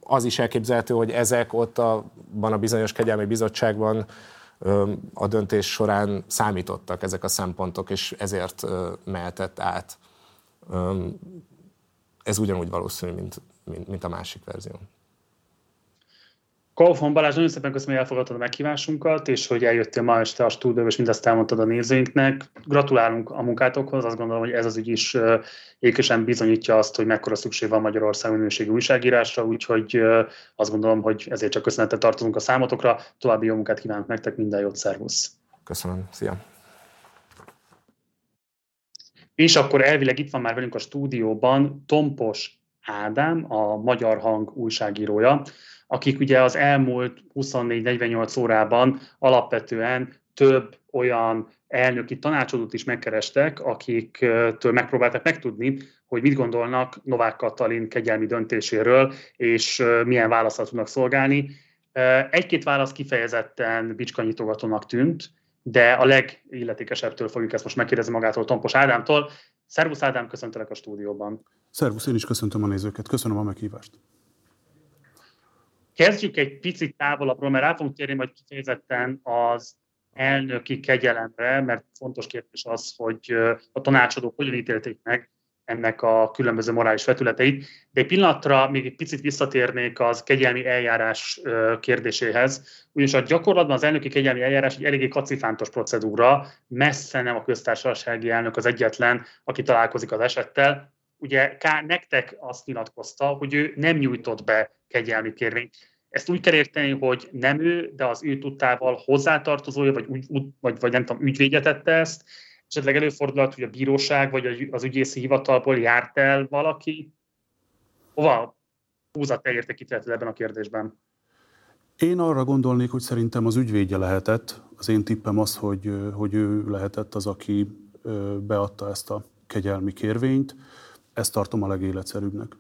az is elképzelhető, hogy ezek ott a, van a bizonyos kegyelmi bizottságban a döntés során számítottak ezek a szempontok, és ezért mehetett át. Ez ugyanúgy valószínű, mint, mint, mint a másik verzió. Kaufmann Balázs, nagyon szépen köszönöm, hogy elfogadtad a meghívásunkat, és hogy eljöttél ma este a stúdióba, és mindezt elmondtad a nézőinknek. Gratulálunk a munkátokhoz, azt gondolom, hogy ez az ügy is ékesen bizonyítja azt, hogy mekkora szükség van Magyarország minőségi újságírásra, úgyhogy azt gondolom, hogy ezért csak köszönetet tartozunk a számotokra. További jó munkát kívánok nektek, minden jót, szervusz! Köszönöm, szia! És akkor elvileg itt van már velünk a stúdióban Tompos Ádám, a Magyar Hang újságírója akik ugye az elmúlt 24-48 órában alapvetően több olyan elnöki tanácsadót is megkerestek, akiktől megpróbálták megtudni, hogy mit gondolnak Novák Katalin kegyelmi döntéséről, és milyen válaszra tudnak szolgálni. Egy-két válasz kifejezetten bicskanyitogatónak tűnt, de a legilletékesebbtől fogjuk ezt most megkérdezni magától, Tompos Ádámtól. Szervusz Ádám, köszöntelek a stúdióban. Szervusz, én is köszöntöm a nézőket. Köszönöm a meghívást. Kezdjük egy picit távolabbról, mert rá fogunk térni majd kifejezetten az elnöki kegyelemre, mert fontos kérdés az, hogy a tanácsadók hogyan ítélték meg ennek a különböző morális vetületeit. De egy pillanatra még egy picit visszatérnék az kegyelmi eljárás kérdéséhez, ugyanis a gyakorlatban az elnöki kegyelmi eljárás egy eléggé kacifántos procedúra, messze nem a köztársasági elnök az egyetlen, aki találkozik az esettel. Ugye K. nektek azt nyilatkozta, hogy ő nem nyújtott be kegyelmi kérvényt. Ezt úgy kell érteni, hogy nem ő, de az ő tudtával hozzátartozója, vagy, vagy, vagy nem tudom, ügyvédje tette ezt, esetleg előfordulhat, hogy a bíróság vagy az ügyészi hivatalból járt el valaki? Hova húzat te értekítetted ebben a kérdésben? Én arra gondolnék, hogy szerintem az ügyvédje lehetett. Az én tippem az, hogy, hogy ő lehetett az, aki beadta ezt a kegyelmi kérvényt. Ezt tartom a legéletszerűbbnek.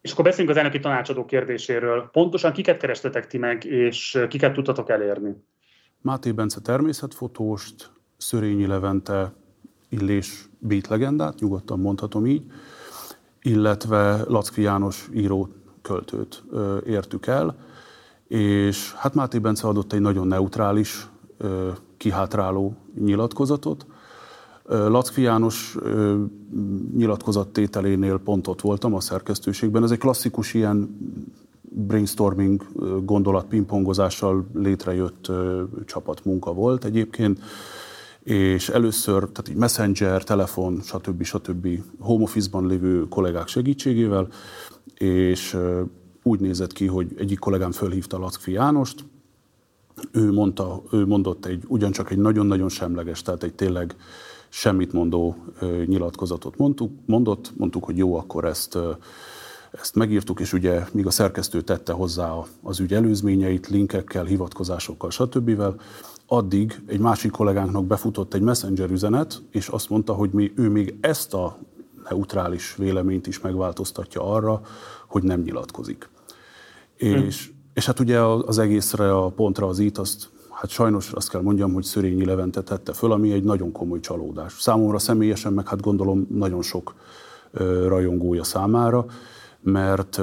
És akkor beszéljünk az elnöki tanácsadó kérdéséről. Pontosan kiket kerestetek ti meg, és kiket tudtatok elérni? Máté Bence természetfotóst, Szörényi Levente illés beat legendát, nyugodtan mondhatom így, illetve Lackfi János író költőt ö, értük el, és hát Máté Bence adott egy nagyon neutrális, ö, kihátráló nyilatkozatot. Lackfi János nyilatkozattételénél pont ott voltam a szerkesztőségben. Ez egy klasszikus ilyen brainstorming gondolat pingpongozással létrejött csapatmunka volt egyébként, és először, tehát egy messenger, telefon, stb. stb. home office-ban lévő kollégák segítségével, és úgy nézett ki, hogy egyik kollégám fölhívta Lackfi Jánost, ő, mondta, ő mondott egy, ugyancsak egy nagyon-nagyon semleges, tehát egy tényleg semmit mondó nyilatkozatot mondtuk, mondott, mondtuk, hogy jó, akkor ezt ezt megírtuk, és ugye míg a szerkesztő tette hozzá az ügy előzményeit, linkekkel, hivatkozásokkal, stb. Addig egy másik kollégánknak befutott egy messenger üzenet, és azt mondta, hogy mi, ő még ezt a neutrális véleményt is megváltoztatja arra, hogy nem nyilatkozik. Hm. És, és hát ugye az egészre, a pontra az itt, azt hát sajnos azt kell mondjam, hogy Szörényi Levente tette föl, ami egy nagyon komoly csalódás. Számomra személyesen, meg hát gondolom nagyon sok rajongója számára, mert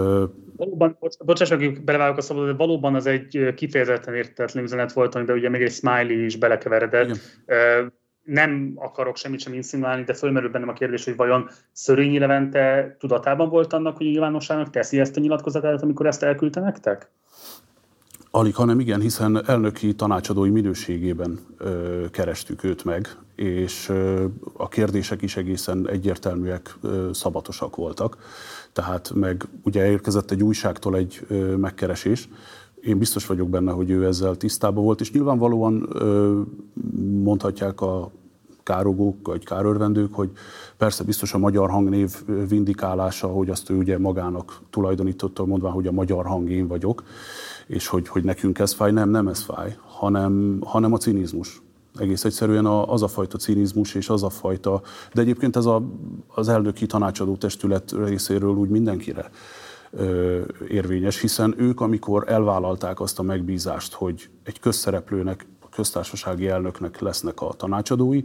Valóban, bocsáss meg, beleválok a szabadon, de valóban az egy kifejezetten értetlen üzenet volt, amiben ugye még egy smiley is belekeveredett. Igen. Nem akarok semmit sem insinuálni, de fölmerül bennem a kérdés, hogy vajon Szörényi Levente tudatában volt annak, hogy a nyilvánosságnak teszi ezt a nyilatkozatát, amikor ezt elküldte nektek? Alig, hanem igen, hiszen elnöki tanácsadói minőségében ö, kerestük őt meg, és ö, a kérdések is egészen egyértelműek, ö, szabatosak voltak. Tehát meg ugye érkezett egy újságtól egy ö, megkeresés, én biztos vagyok benne, hogy ő ezzel tisztában volt, és nyilvánvalóan ö, mondhatják a károgók vagy kárörvendők, hogy persze biztos a magyar hangnév vindikálása, hogy azt ő ugye magának tulajdonította, mondva, hogy a magyar hang én vagyok, és hogy, hogy nekünk ez fáj, nem, nem ez fáj, hanem, hanem a cinizmus. Egész egyszerűen az a fajta cinizmus és az a fajta, de egyébként ez a, az elnöki tanácsadó testület részéről úgy mindenkire érvényes, hiszen ők, amikor elvállalták azt a megbízást, hogy egy közszereplőnek köztársasági elnöknek lesznek a tanácsadói,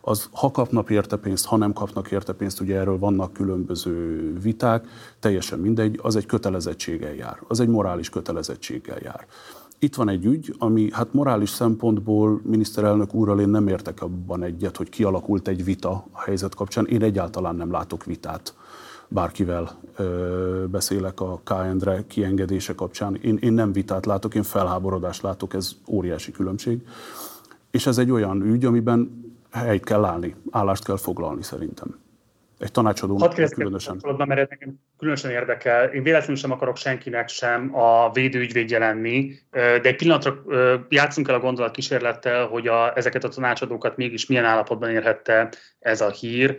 az ha kapnak érte pénzt, ha nem kapnak érte pénzt, ugye erről vannak különböző viták, teljesen mindegy, az egy kötelezettséggel jár, az egy morális kötelezettséggel jár. Itt van egy ügy, ami hát morális szempontból miniszterelnök úrral én nem értek abban egyet, hogy kialakult egy vita a helyzet kapcsán. Én egyáltalán nem látok vitát bárkivel ö, beszélek a K. Endre kiengedése kapcsán. Én, én nem vitát látok, én felháborodást látok, ez óriási különbség. És ez egy olyan ügy, amiben helyt kell állni, állást kell foglalni szerintem. Egy tanácsadónak különösen. Mert nekem különösen érdekel. Én véletlenül sem akarok senkinek sem a védőügyvédje lenni, de egy pillanatra játszunk el a gondolat kísérlettel, hogy a, ezeket a tanácsadókat mégis milyen állapotban érhette ez a hír.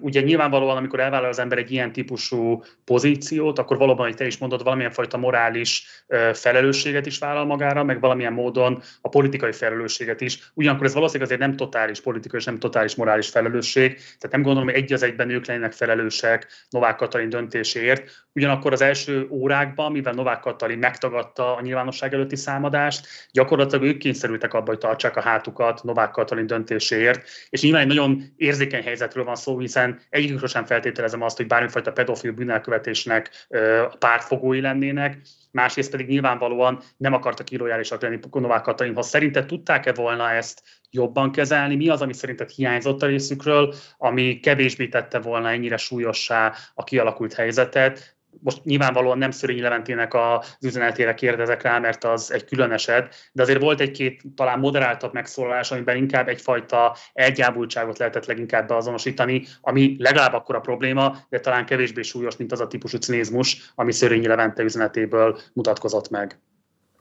Ugye nyilvánvalóan, amikor elvállal az ember egy ilyen típusú pozíciót, akkor valóban, hogy te is mondod, valamilyen fajta morális felelősséget is vállal magára, meg valamilyen módon a politikai felelősséget is. Ugyanakkor ez valószínűleg azért nem totális politikai és nem totális morális felelősség. Tehát nem gondolom, hogy egy az egyben ők lennének felelősek Novák Katalin döntéséért. Ugyanakkor az első órákban, mivel Novák Katalin megtagadta a nyilvánosság előtti számadást, gyakorlatilag ők kényszerültek abba, hogy tartsák a hátukat Novák Katalin döntéséért. És nyilván egy nagyon érzékeny helyzetről van szó, hiszen egyikről sem feltételezem azt, hogy bármifajta pedofil bűnelkövetésnek a pártfogói lennének, másrészt pedig nyilvánvalóan nem akartak illojálisak lenni Novák Katalinhoz. Szerinted tudták-e volna ezt jobban kezelni? Mi az, ami szerinted hiányzott a részükről, ami kevésbé tette volna ennyire súlyossá a kialakult helyzetet? Most nyilvánvalóan nem Szörényi Leventének az üzenetére kérdezek rá, mert az egy külön eset, de azért volt egy-két talán moderáltabb megszólalás, amiben inkább egyfajta elgyábultságot lehetett leginkább beazonosítani, ami legalább akkor a probléma, de talán kevésbé súlyos, mint az a típusú cinizmus, ami Szörényi Levente üzenetéből mutatkozott meg.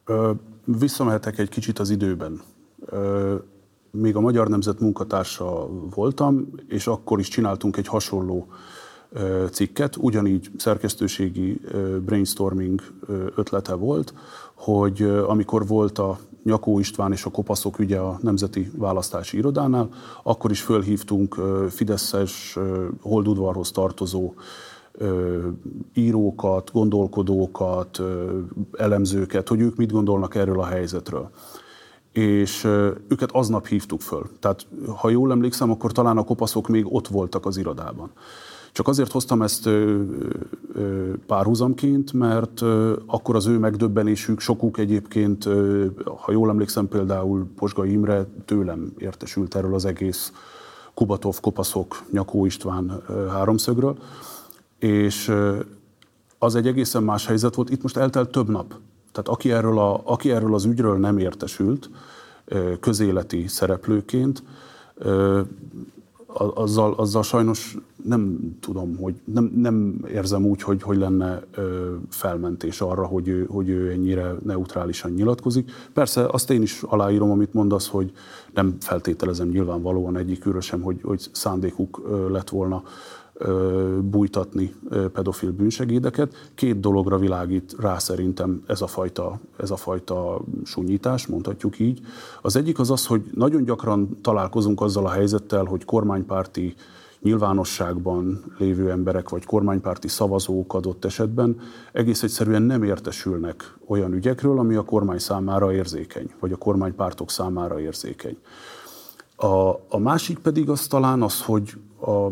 Ö, visszamehetek egy kicsit az időben. Ö, még a Magyar Nemzet munkatársa voltam, és akkor is csináltunk egy hasonló cikket, ugyanígy szerkesztőségi brainstorming ötlete volt, hogy amikor volt a Nyakó István és a kopaszok ügye a Nemzeti Választási Irodánál, akkor is fölhívtunk Fideszes holdudvarhoz tartozó írókat, gondolkodókat, elemzőket, hogy ők mit gondolnak erről a helyzetről. És őket aznap hívtuk föl. Tehát, ha jól emlékszem, akkor talán a kopaszok még ott voltak az irodában. Csak azért hoztam ezt párhuzamként, mert akkor az ő megdöbbenésük, sokuk egyébként, ha jól emlékszem, például Posga Imre tőlem értesült erről az egész Kubatov, Kopaszok, Nyakó István háromszögről, és az egy egészen más helyzet volt. Itt most eltelt több nap. Tehát aki erről, a, aki erről az ügyről nem értesült, közéleti szereplőként, azzal, azzal sajnos nem tudom, hogy nem, nem érzem úgy, hogy, hogy lenne ö, felmentés arra, hogy ő, hogy ő ennyire neutrálisan nyilatkozik. Persze azt én is aláírom, amit mondasz, hogy nem feltételezem nyilvánvalóan egyikőről sem, hogy, hogy szándékuk lett volna bújtatni pedofil bűnsegédeket. Két dologra világít rá szerintem ez a fajta, ez a fajta sunyítás, mondhatjuk így. Az egyik az az, hogy nagyon gyakran találkozunk azzal a helyzettel, hogy kormánypárti nyilvánosságban lévő emberek, vagy kormánypárti szavazók adott esetben egész egyszerűen nem értesülnek olyan ügyekről, ami a kormány számára érzékeny, vagy a kormánypártok számára érzékeny. A, a másik pedig az talán az, hogy a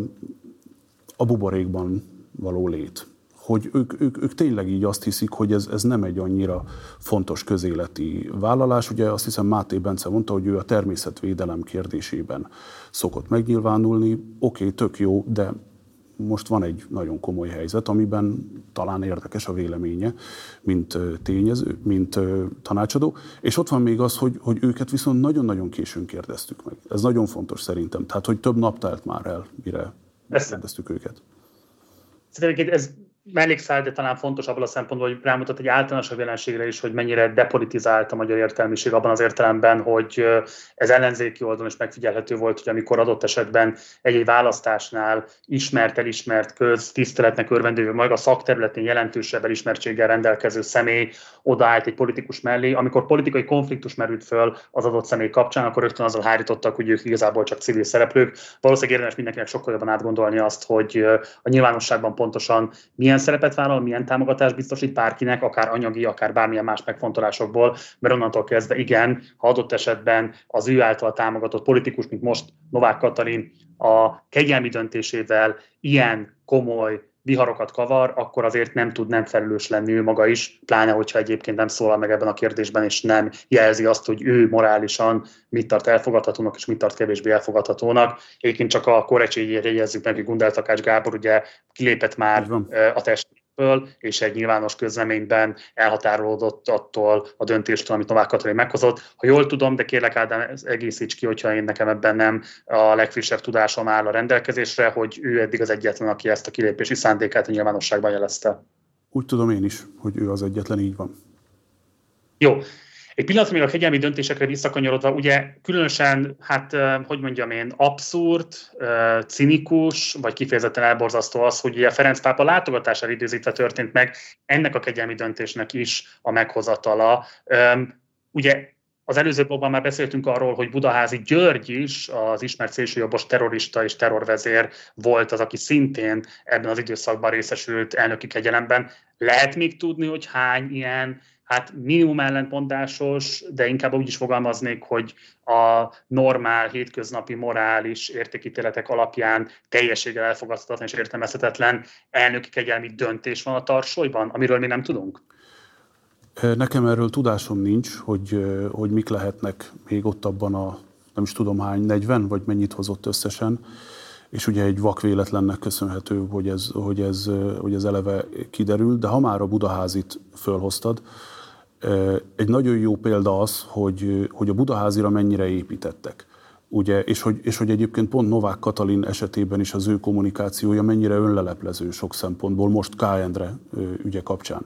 a buborékban való lét. Hogy ők, ők, ők tényleg így azt hiszik, hogy ez, ez nem egy annyira fontos közéleti vállalás. Ugye azt hiszem Máté Bence mondta, hogy ő a természetvédelem kérdésében szokott megnyilvánulni. Oké, okay, tök jó, de most van egy nagyon komoly helyzet, amiben talán érdekes a véleménye, mint tényező, mint tanácsadó. És ott van még az, hogy, hogy őket viszont nagyon-nagyon későn kérdeztük meg. Ez nagyon fontos szerintem. Tehát, hogy több nap telt már el, mire kérdeztük őket. Szerintem ez mellékszál, de talán fontos abban a szempontból, hogy rámutat egy általánosabb jelenségre is, hogy mennyire depolitizált a magyar értelmiség abban az értelemben, hogy ez ellenzéki oldalon is megfigyelhető volt, hogy amikor adott esetben egy-egy választásnál ismert, elismert köz, tiszteletnek örvendő, majd a szakterületén jelentősebb elismertséggel rendelkező személy odaállt egy politikus mellé, amikor politikai konfliktus merült föl az adott személy kapcsán, akkor rögtön azzal hárítottak, hogy ők igazából csak civil szereplők. Valószínűleg érdemes mindenkinek sokkal jobban átgondolni azt, hogy a nyilvánosságban pontosan milyen milyen szerepet vállal, milyen támogatást biztosít bárkinek, akár anyagi, akár bármilyen más megfontolásokból, mert onnantól kezdve igen, ha adott esetben az ő által támogatott politikus, mint most Novák Katalin a kegyelmi döntésével ilyen komoly viharokat kavar, akkor azért nem tud nem felelős lenni ő maga is, pláne, hogyha egyébként nem szólal meg ebben a kérdésben, és nem jelzi azt, hogy ő morálisan mit tart elfogadhatónak, és mit tart kevésbé elfogadhatónak. Egyébként csak a korrecséjét jegyezzük meg, hogy Gundel Takács Gábor ugye kilépett már a test föl, és egy nyilvános közleményben elhatárolódott attól a döntéstől, amit Novák Katalin meghozott. Ha jól tudom, de kérlek Ádám, egészíts ki, hogyha én nekem ebben nem a legfrissebb tudásom áll a rendelkezésre, hogy ő eddig az egyetlen, aki ezt a kilépési szándékát a nyilvánosságban jelezte. Úgy tudom én is, hogy ő az egyetlen, így van. Jó, egy pillanat még a kegyelmi döntésekre visszakanyarodva, ugye különösen, hát hogy mondjam én, abszurd, cinikus, vagy kifejezetten elborzasztó az, hogy ugye Ferenc pápa látogatására időzítve történt meg ennek a kegyelmi döntésnek is a meghozatala. Ugye az előző blogban már beszéltünk arról, hogy Budaházi György is, az ismert szélsőjobbos terrorista és terrorvezér volt az, aki szintén ebben az időszakban részesült elnöki kegyelemben. Lehet még tudni, hogy hány ilyen hát minimum ellentmondásos, de inkább úgy is fogalmaznék, hogy a normál, hétköznapi, morális értékítéletek alapján teljességgel elfogadhatatlan és értelmezhetetlen elnöki kegyelmi döntés van a tarsolyban, amiről mi nem tudunk? Nekem erről tudásom nincs, hogy, hogy mik lehetnek még ott abban a, nem is tudom hány, 40, vagy mennyit hozott összesen és ugye egy vakvéletlennek köszönhető, hogy ez, hogy, ez, hogy ez eleve kiderült, de ha már a Budaházit fölhoztad, egy nagyon jó példa az, hogy, hogy a Budaházira mennyire építettek. Ugye, és, hogy, és hogy egyébként pont Novák Katalin esetében is az ő kommunikációja mennyire önleleplező sok szempontból, most K. Endre ügye kapcsán.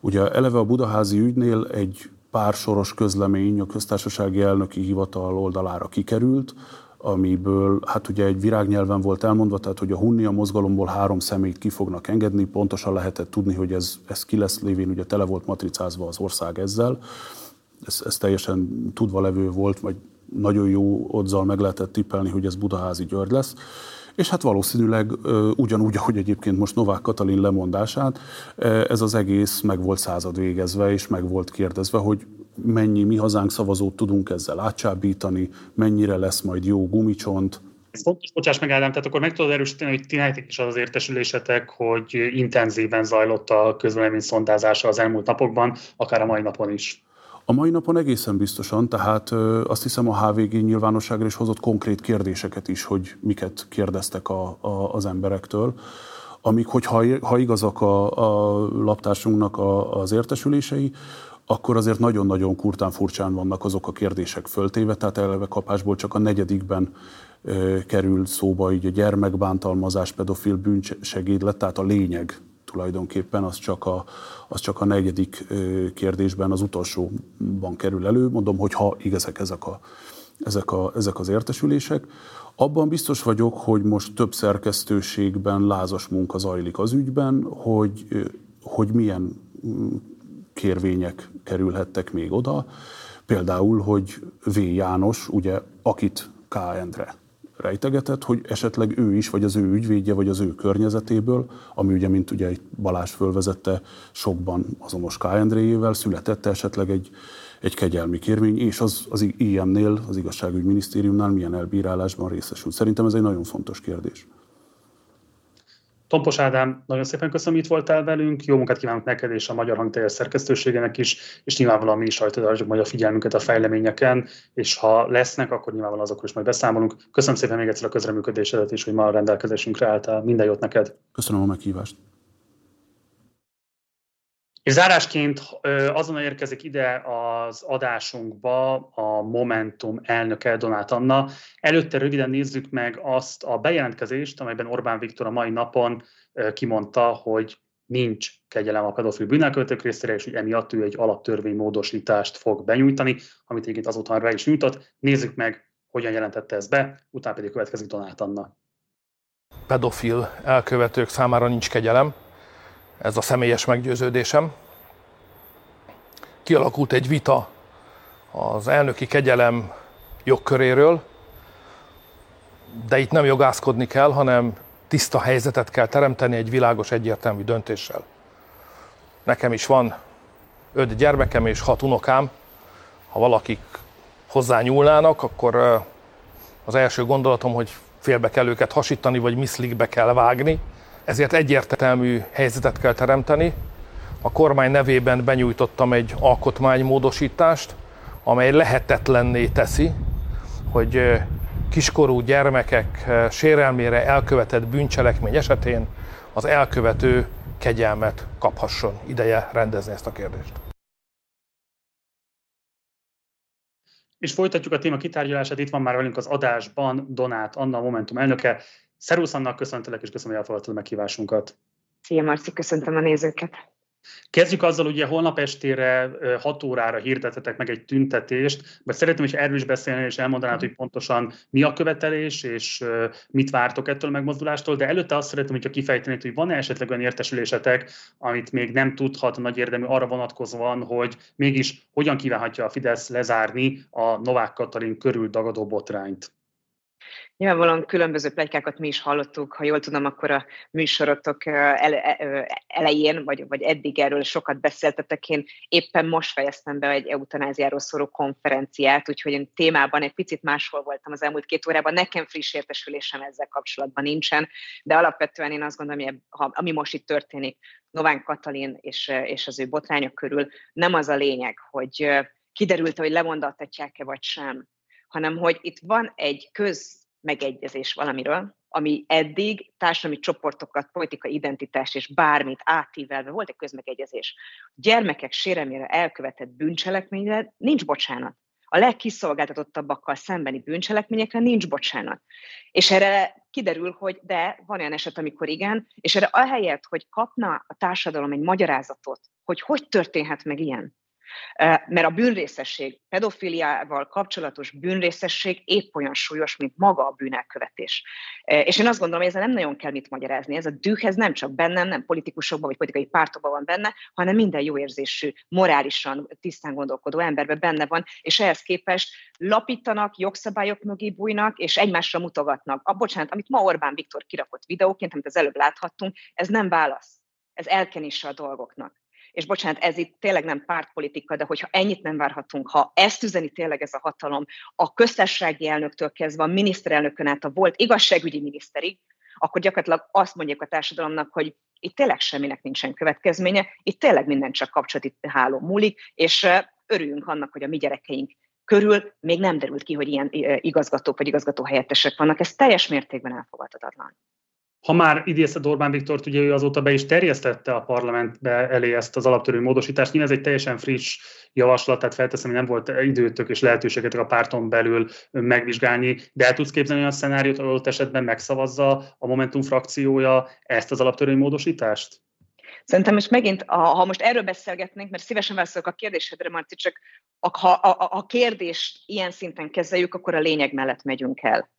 Ugye eleve a Budaházi ügynél egy pár soros közlemény a köztársasági elnöki hivatal oldalára kikerült, amiből hát ugye egy virágnyelven volt elmondva, tehát hogy a Hunnia mozgalomból három személyt ki fognak engedni, pontosan lehetett tudni, hogy ez, ez ki lesz lévén, ugye tele volt matricázva az ország ezzel, ez, ez teljesen tudva levő volt, vagy nagyon jó odzal meg lehetett tippelni, hogy ez Budaházi György lesz. És hát valószínűleg ugyanúgy, ahogy egyébként most Novák Katalin lemondását, ez az egész meg volt század végezve, és meg volt kérdezve, hogy mennyi mi hazánk szavazót tudunk ezzel átcsábítani, mennyire lesz majd jó gumicsont, ez fontos, bocsáss meg Ádám, tehát akkor meg tudod erősíteni, hogy ti nektek is az, az értesülésetek, hogy intenzíven zajlott a közvélemény szondázása az elmúlt napokban, akár a mai napon is. A mai napon egészen biztosan, tehát ö, azt hiszem a HVG nyilvánosságra is hozott konkrét kérdéseket is, hogy miket kérdeztek a, a, az emberektől, amik, hogyha ha igazak a, a laptársunknak a, az értesülései, akkor azért nagyon-nagyon kurtán furcsán vannak azok a kérdések föltéve, tehát eleve kapásból csak a negyedikben ö, került szóba így a gyermekbántalmazás, pedofil bűnsegédlet, tehát a lényeg tulajdonképpen az csak a, az csak a negyedik kérdésben, az utolsóban kerül elő. Mondom, hogy ha igazak ezek, a, ezek, a, ezek az értesülések. Abban biztos vagyok, hogy most több szerkesztőségben lázas munka zajlik az ügyben, hogy, hogy milyen kérvények kerülhettek még oda. Például, hogy V. János, ugye, akit K. Endre rejtegetett, hogy esetleg ő is, vagy az ő ügyvédje, vagy az ő környezetéből, ami ugye, mint ugye Balázs fölvezette, sokban azonos K. Endréjével született esetleg egy, egy kegyelmi kérvény, és az, az ilyen-nél, az igazságügyminisztériumnál milyen elbírálásban részesült. Szerintem ez egy nagyon fontos kérdés. Tompos Ádám, nagyon szépen köszönöm, itt voltál velünk, jó munkát kívánok neked és a Magyar Hangteljes szerkesztőségének is, és nyilvánvalóan mi is rajta tartjuk majd a figyelmünket a fejleményeken, és ha lesznek, akkor nyilvánvalóan azokról is majd beszámolunk. Köszönöm szépen még egyszer a közreműködésedet is, hogy ma a rendelkezésünkre álltál. Minden jót neked! Köszönöm a meghívást! És zárásként azon érkezik ide az adásunkba a Momentum elnöke Donát Anna. Előtte röviden nézzük meg azt a bejelentkezést, amelyben Orbán Viktor a mai napon kimondta, hogy nincs kegyelem a pedofil bűnelkövetők részére, és hogy emiatt ő egy alaptörvénymódosítást fog benyújtani, amit egyébként azóta már be is nyújtott. Nézzük meg, hogyan jelentette ezt be, utána pedig következik Donát Anna. Pedofil elkövetők számára nincs kegyelem, ez a személyes meggyőződésem. Kialakult egy vita az elnöki kegyelem jogköréről, de itt nem jogászkodni kell, hanem tiszta helyzetet kell teremteni egy világos, egyértelmű döntéssel. Nekem is van öt gyermekem és hat unokám. Ha valakik hozzányúlnának, akkor az első gondolatom, hogy félbe kell őket hasítani, vagy miszlikbe kell vágni, ezért egyértelmű helyzetet kell teremteni. A kormány nevében benyújtottam egy alkotmánymódosítást, amely lehetetlenné teszi, hogy kiskorú gyermekek sérelmére elkövetett bűncselekmény esetén az elkövető kegyelmet kaphasson. Ideje rendezni ezt a kérdést. És folytatjuk a téma kitárgyalását. Itt van már velünk az adásban Donát Anna, Momentum elnöke. Szerusz Anna, köszöntelek, és köszönöm, hogy elfogadtad a meghívásunkat. Szia Marci, köszöntöm a nézőket. Kezdjük azzal, ugye holnap estére 6 órára hirdetetek meg egy tüntetést, mert szeretném, hogy erről is beszélni, és elmondanád, hogy pontosan mi a követelés, és mit vártok ettől a megmozdulástól, de előtte azt szeretném, hogyha kifejtenéd, hogy van-e esetleg olyan értesülésetek, amit még nem tudhat nagy érdemű arra vonatkozóan, hogy mégis hogyan kívánhatja a Fidesz lezárni a Novák Katalin körül dagadó botrányt. Nyilvánvalóan különböző plegykákat mi is hallottuk, ha jól tudom, akkor a műsorotok elején, vagy, vagy eddig erről sokat beszéltetek. Én éppen most fejeztem be egy eutanáziáról szóló konferenciát, úgyhogy én témában egy picit máshol voltam az elmúlt két órában. Nekem friss értesülésem ezzel kapcsolatban nincsen, de alapvetően én azt gondolom, hogy ami most itt történik, Nován Katalin és, és az ő botrányok körül, nem az a lényeg, hogy kiderült, hogy lemondathatják-e vagy sem, hanem hogy itt van egy köz megegyezés valamiről, ami eddig társadalmi csoportokat, politikai identitást és bármit átívelve volt egy közmegegyezés. Gyermekek sérelmére elkövetett bűncselekményre nincs bocsánat. A legkiszolgáltatottabbakkal szembeni bűncselekményekre nincs bocsánat. És erre kiderül, hogy de, van olyan eset, amikor igen, és erre ahelyett, hogy kapna a társadalom egy magyarázatot, hogy hogy történhet meg ilyen, mert a bűnrészesség, pedofiliával kapcsolatos bűnrészesség épp olyan súlyos, mint maga a bűnelkövetés. És én azt gondolom, hogy ezzel nem nagyon kell mit magyarázni. Ez a düh, ez nem csak bennem, nem politikusokban vagy politikai pártokban van benne, hanem minden jó érzésű, morálisan tisztán gondolkodó emberben benne van, és ehhez képest lapítanak, jogszabályok mögé bújnak, és egymásra mutogatnak. A bocsánat, amit ma Orbán Viktor kirakott videóként, amit az előbb láthattunk, ez nem válasz. Ez elkenése a dolgoknak és bocsánat, ez itt tényleg nem pártpolitika, de hogyha ennyit nem várhatunk, ha ezt üzeni tényleg ez a hatalom, a köztársasági elnöktől kezdve a miniszterelnökön át a volt igazságügyi miniszterig, akkor gyakorlatilag azt mondják a társadalomnak, hogy itt tényleg semminek nincsen következménye, itt tényleg minden csak kapcsolati háló múlik, és örüljünk annak, hogy a mi gyerekeink körül még nem derült ki, hogy ilyen igazgatók vagy igazgató helyettesek vannak. Ez teljes mértékben elfogadhatatlan. Ha már idézted Orbán Viktort, ugye ő azóta be is terjesztette a parlamentbe elé ezt az alaptörő módosítást. Nyilván ez egy teljesen friss javaslat, tehát felteszem, hogy nem volt időtök és lehetőségetek a párton belül megvizsgálni, de el tudsz képzelni olyan szenáriót, ahol esetben megszavazza a Momentum frakciója ezt az alaptörő módosítást? Szerintem most megint, ha most erről beszélgetnénk, mert szívesen válaszolok a kérdésedre, Marci, csak ha a, a, a kérdést ilyen szinten kezeljük, akkor a lényeg mellett megyünk el.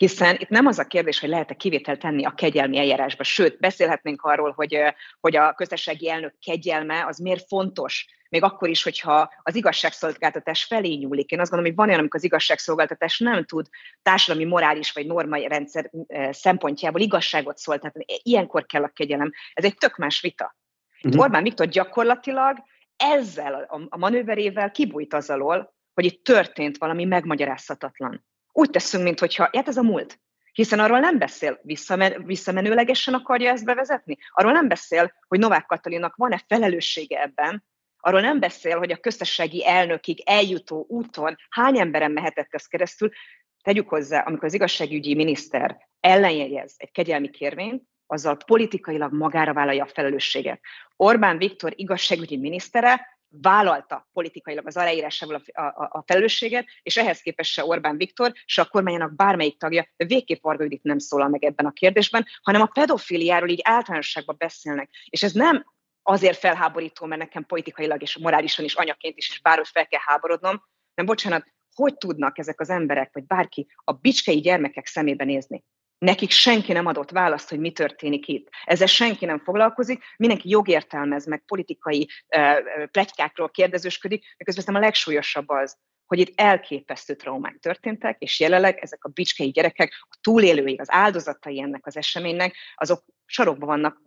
Hiszen itt nem az a kérdés, hogy lehet-e kivételt tenni a kegyelmi eljárásba, sőt, beszélhetnénk arról, hogy, hogy a közösségi elnök kegyelme az miért fontos, még akkor is, hogyha az igazságszolgáltatás felé nyúlik. Én azt gondolom, hogy van olyan, amikor az igazságszolgáltatás nem tud társadalmi, morális vagy normai rendszer szempontjából igazságot szolgáltatni. Ilyenkor kell a kegyelem. Ez egy tök más vita. Uh-huh. Orbán Viktor gyakorlatilag ezzel a manőverével kibújt az alól, hogy itt történt valami megmagyarázhatatlan úgy teszünk, mintha, hát ez a múlt. Hiszen arról nem beszél, visszamen, visszamenőlegesen akarja ezt bevezetni. Arról nem beszél, hogy Novák Katalinnak van-e felelőssége ebben, arról nem beszél, hogy a köztességi elnökig eljutó úton hány emberen mehetett ez keresztül. Tegyük hozzá, amikor az igazságügyi miniszter ellenjegyez egy kegyelmi kérvényt, azzal politikailag magára vállalja a felelősséget. Orbán Viktor igazságügyi minisztere vállalta politikailag az aláírásával a, a, a felelősséget, és ehhez képest se Orbán Viktor, se a kormányának bármelyik tagja, végképp Varga Judit nem szólal meg ebben a kérdésben, hanem a pedofiliáról így általánosságban beszélnek. És ez nem azért felháborító, mert nekem politikailag és morálisan is anyaként is, és bárhogy fel kell háborodnom, nem bocsánat, hogy tudnak ezek az emberek, vagy bárki a bicskei gyermekek szemébe nézni? Nekik senki nem adott választ, hogy mi történik itt. Ezzel senki nem foglalkozik, mindenki jogértelmez, meg politikai uh, pletykákról kérdezősködik, miközben a legsúlyosabb az, hogy itt elképesztő traumák történtek, és jelenleg ezek a bicskei gyerekek, a túlélői, az áldozatai ennek az eseménynek, azok sarokban vannak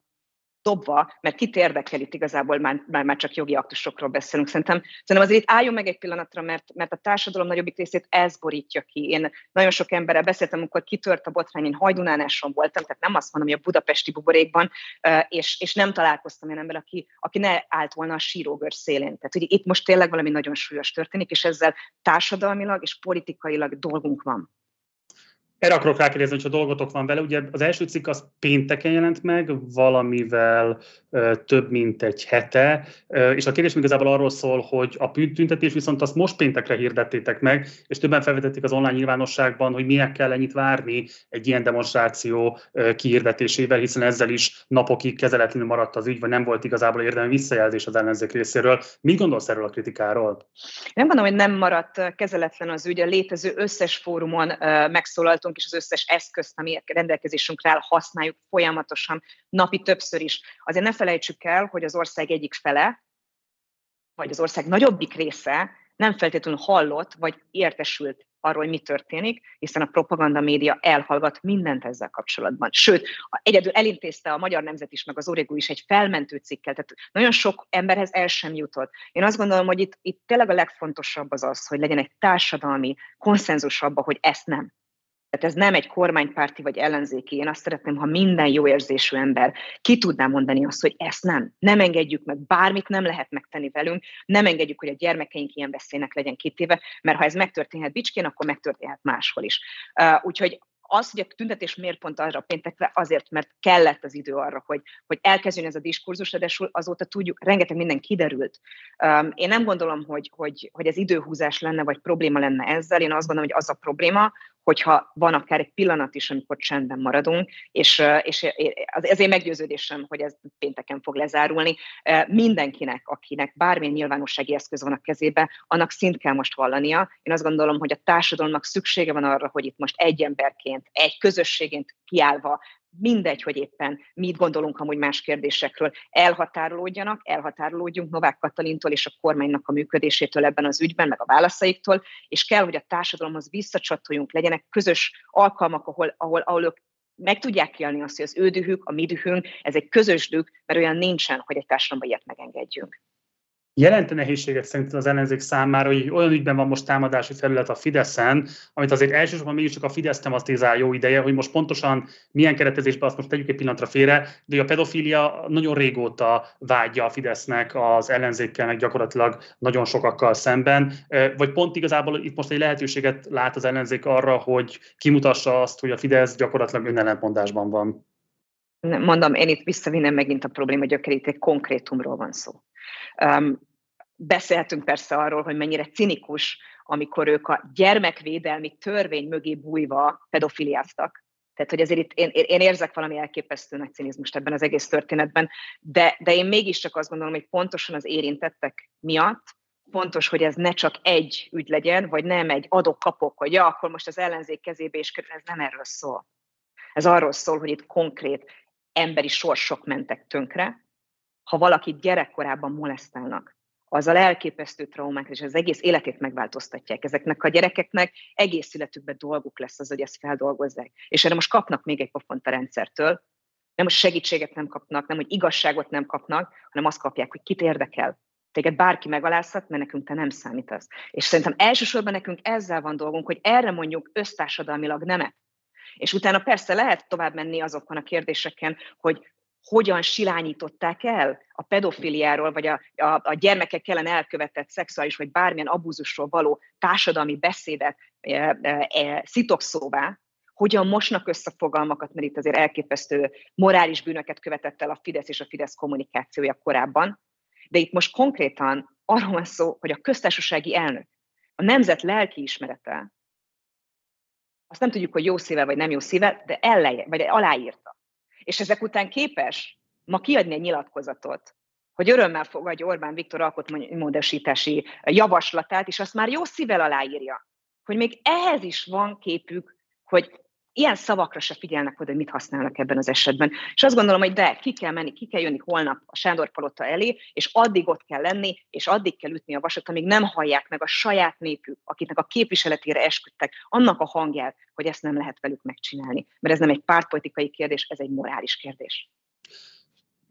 dobva, mert kit érdekel itt igazából, már, már, csak jogi aktusokról beszélünk. Szerintem, szerintem azért itt álljon meg egy pillanatra, mert, mert a társadalom nagyobbik részét ez borítja ki. Én nagyon sok emberrel beszéltem, amikor kitört a botrány, én hajdunánáson voltam, tehát nem azt mondom, hogy a budapesti buborékban, és, és nem találkoztam olyan ember, aki, aki ne állt volna a sírógör szélén. Tehát hogy itt most tényleg valami nagyon súlyos történik, és ezzel társadalmilag és politikailag dolgunk van Erre akarok rákérdezni, a dolgotok van vele. Ugye az első cikk az pénteken jelent meg, valamivel több mint egy hete, és a kérdés igazából arról szól, hogy a tüntetés viszont azt most péntekre hirdettétek meg, és többen felvetették az online nyilvánosságban, hogy miért kell ennyit várni egy ilyen demonstráció kihirdetésével, hiszen ezzel is napokig kezeletlenül maradt az ügy, vagy nem volt igazából érdemi visszajelzés az ellenzék részéről. Mit gondolsz erről a kritikáról? Nem gondolom, hogy nem maradt kezeletlen az ügy. A létező összes fórumon megszólaltunk és az összes eszközt, ami rendelkezésünkre áll, használjuk folyamatosan, napi többször is. Azért ne felejtsük el, hogy az ország egyik fele, vagy az ország nagyobbik része nem feltétlenül hallott, vagy értesült arról, hogy mi történik, hiszen a propaganda média elhallgat mindent ezzel kapcsolatban. Sőt, egyedül elintézte a Magyar Nemzet is, meg az Origó is egy felmentő cikkel, tehát nagyon sok emberhez el sem jutott. Én azt gondolom, hogy itt, itt tényleg a legfontosabb az az, hogy legyen egy társadalmi konszenzus abba, hogy ezt nem. Tehát ez nem egy kormánypárti vagy ellenzéki. Én azt szeretném, ha minden jó érzésű ember ki tudná mondani azt, hogy ezt nem. Nem engedjük meg, bármit nem lehet megtenni velünk, nem engedjük, hogy a gyermekeink ilyen veszélynek legyen kitéve, mert ha ez megtörténhet Bicskén, akkor megtörténhet máshol is. Uh, úgyhogy az, hogy a tüntetés miért pont arra péntekre, azért, mert kellett az idő arra, hogy, hogy elkezdjön ez a diskurzus, de azóta tudjuk, rengeteg minden kiderült. Um, én nem gondolom, hogy, hogy, hogy ez időhúzás lenne, vagy probléma lenne ezzel. Én azt gondolom, hogy az a probléma, hogyha van akár egy pillanat is, amikor csendben maradunk, és, és én meggyőződésem, hogy ez pénteken fog lezárulni. Mindenkinek, akinek bármilyen nyilvánossági eszköz van a kezébe, annak szint kell most vallania. Én azt gondolom, hogy a társadalomnak szüksége van arra, hogy itt most egy emberként, egy közösségként kiállva mindegy, hogy éppen mit gondolunk amúgy más kérdésekről, elhatárolódjanak, elhatárolódjunk Novák Katalintól és a kormánynak a működésétől ebben az ügyben, meg a válaszaiktól, és kell, hogy a társadalomhoz visszacsatoljunk, legyenek közös alkalmak, ahol, ahol, ahol ők meg tudják élni azt, hogy az ő dühük, a mi dühünk, ez egy közös düh, mert olyan nincsen, hogy egy társadalomban ilyet megengedjünk. Jelente nehézséget szerintem az ellenzék számára, hogy olyan ügyben van most támadási felület a Fideszen, amit azért elsősorban mégiscsak a Fidesz tematizál jó ideje, hogy most pontosan milyen keretezésben azt most tegyük egy pillanatra félre, de a pedofília nagyon régóta vágyja a Fidesznek az ellenzékkel, meg gyakorlatilag nagyon sokakkal szemben, vagy pont igazából itt most egy lehetőséget lát az ellenzék arra, hogy kimutassa azt, hogy a Fidesz gyakorlatilag önellentmondásban van. Mondom, én itt visszavinnem megint a probléma gyökerét, egy konkrétumról van szó. Beszélhetünk persze arról, hogy mennyire cinikus, amikor ők a gyermekvédelmi törvény mögé bújva pedofiliáztak. Tehát, hogy azért itt én, én érzek valami elképesztő nagy cinizmust ebben az egész történetben, de, de én mégiscsak azt gondolom, hogy pontosan az érintettek miatt fontos, hogy ez ne csak egy ügy legyen, vagy nem egy adok-kapok, hogy ja, akkor most az ellenzék kezébe is kerül, ez nem erről szól. Ez arról szól, hogy itt konkrét emberi sorsok mentek tönkre, ha valakit gyerekkorában molesztálnak, azzal elképesztő traumák, és az egész életét megváltoztatják. Ezeknek a gyerekeknek egész életükben dolguk lesz az, hogy ezt feldolgozzák. És erre most kapnak még egy pofont a rendszertől, nem most segítséget nem kapnak, nem hogy igazságot nem kapnak, hanem azt kapják, hogy kit érdekel. Téged bárki megalázhat, mert nekünk te nem számítasz. És szerintem elsősorban nekünk ezzel van dolgunk, hogy erre mondjuk össztársadalmilag nemet. És utána persze lehet tovább menni azokon a kérdéseken, hogy hogyan silányították el a pedofiliáról, vagy a, a, a gyermekek ellen elkövetett szexuális, vagy bármilyen abúzusról való társadalmi beszédet e, e, e, szitokszóvá, hogyan mosnak össze fogalmakat, mert itt azért elképesztő morális bűnöket követett el a Fidesz és a Fidesz kommunikációja korábban. De itt most konkrétan arról van szó, hogy a köztársasági elnök, a nemzet lelki ismerete, azt nem tudjuk, hogy jó szíve vagy nem jó szíve, de elleje, vagy aláírta és ezek után képes ma kiadni egy nyilatkozatot, hogy örömmel fogadja Orbán Viktor alkotmánymódosítási javaslatát, és azt már jó szívvel aláírja, hogy még ehhez is van képük, hogy ilyen szavakra se figyelnek oda, hogy mit használnak ebben az esetben. És azt gondolom, hogy de, ki kell menni, ki kell jönni holnap a Sándor Palota elé, és addig ott kell lenni, és addig kell ütni a vasat, amíg nem hallják meg a saját népük, akiknek a képviseletére esküdtek, annak a hangját, hogy ezt nem lehet velük megcsinálni. Mert ez nem egy pártpolitikai kérdés, ez egy morális kérdés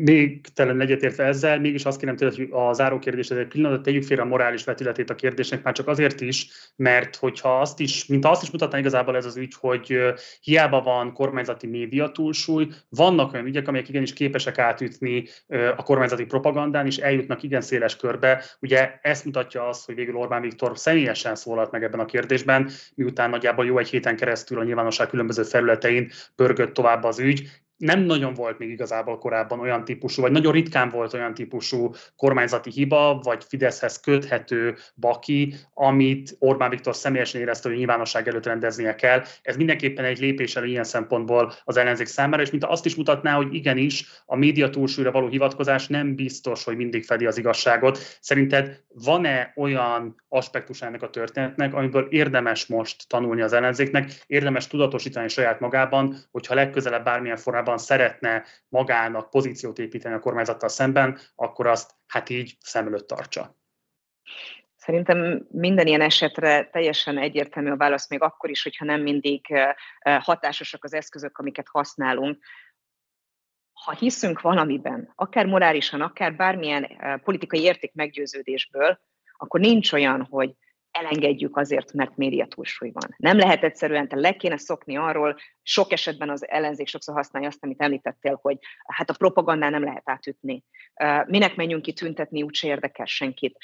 még talán egyetértve ezzel, mégis azt kérem tőle, hogy a záró kérdés, egy pillanat, tegyük félre a morális vetületét a kérdésnek, már csak azért is, mert hogyha azt is, mint azt is mutatná igazából ez az ügy, hogy hiába van kormányzati média túlsúly, vannak olyan ügyek, amelyek igenis képesek átütni a kormányzati propagandán, és eljutnak igen széles körbe. Ugye ezt mutatja azt, hogy végül Orbán Viktor személyesen szólalt meg ebben a kérdésben, miután nagyjából jó egy héten keresztül a nyilvánosság különböző felületein pörgött tovább az ügy, nem nagyon volt még igazából korábban olyan típusú, vagy nagyon ritkán volt olyan típusú kormányzati hiba, vagy Fideszhez köthető baki, amit Orbán Viktor személyesen érezte, hogy nyilvánosság előtt rendeznie kell. Ez mindenképpen egy lépés elő ilyen szempontból az ellenzék számára, és mint azt is mutatná, hogy igenis a média túlsúlyra való hivatkozás nem biztos, hogy mindig fedi az igazságot. Szerinted van-e olyan aspektus ennek a történetnek, amiből érdemes most tanulni az ellenzéknek, érdemes tudatosítani saját magában, hogyha legközelebb bármilyen formában formában szeretne magának pozíciót építeni a kormányzattal szemben, akkor azt hát így szem előtt tartsa. Szerintem minden ilyen esetre teljesen egyértelmű a válasz, még akkor is, hogyha nem mindig hatásosak az eszközök, amiket használunk. Ha hiszünk valamiben, akár morálisan, akár bármilyen politikai érték meggyőződésből, akkor nincs olyan, hogy elengedjük azért, mert média túlsúly van. Nem lehet egyszerűen, te le kéne szokni arról, sok esetben az ellenzék sokszor használja azt, amit említettél, hogy hát a propagandán nem lehet átütni. Minek menjünk ki tüntetni, úgyse érdekel senkit.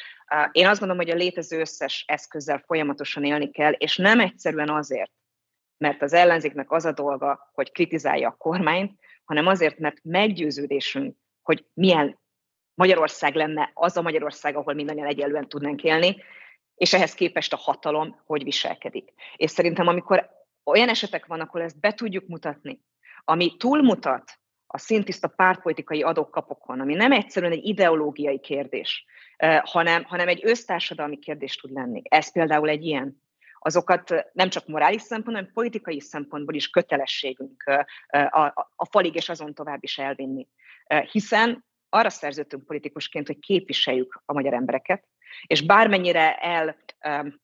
Én azt gondolom, hogy a létező összes eszközzel folyamatosan élni kell, és nem egyszerűen azért, mert az ellenzéknek az a dolga, hogy kritizálja a kormányt, hanem azért, mert meggyőződésünk, hogy milyen Magyarország lenne az a Magyarország, ahol mindannyian egyelően tudnánk élni, és ehhez képest a hatalom hogy viselkedik. És szerintem, amikor olyan esetek vannak, ahol ezt be tudjuk mutatni, ami túlmutat a szintiszta pártpolitikai adókapokon, ami nem egyszerűen egy ideológiai kérdés, hanem, hanem egy össztársadalmi kérdés tud lenni. Ez például egy ilyen. Azokat nem csak morális szempontból, hanem politikai szempontból is kötelességünk a, a, a falig és azon tovább is elvinni. Hiszen arra szerződtünk politikusként, hogy képviseljük a magyar embereket, és bármennyire el, um,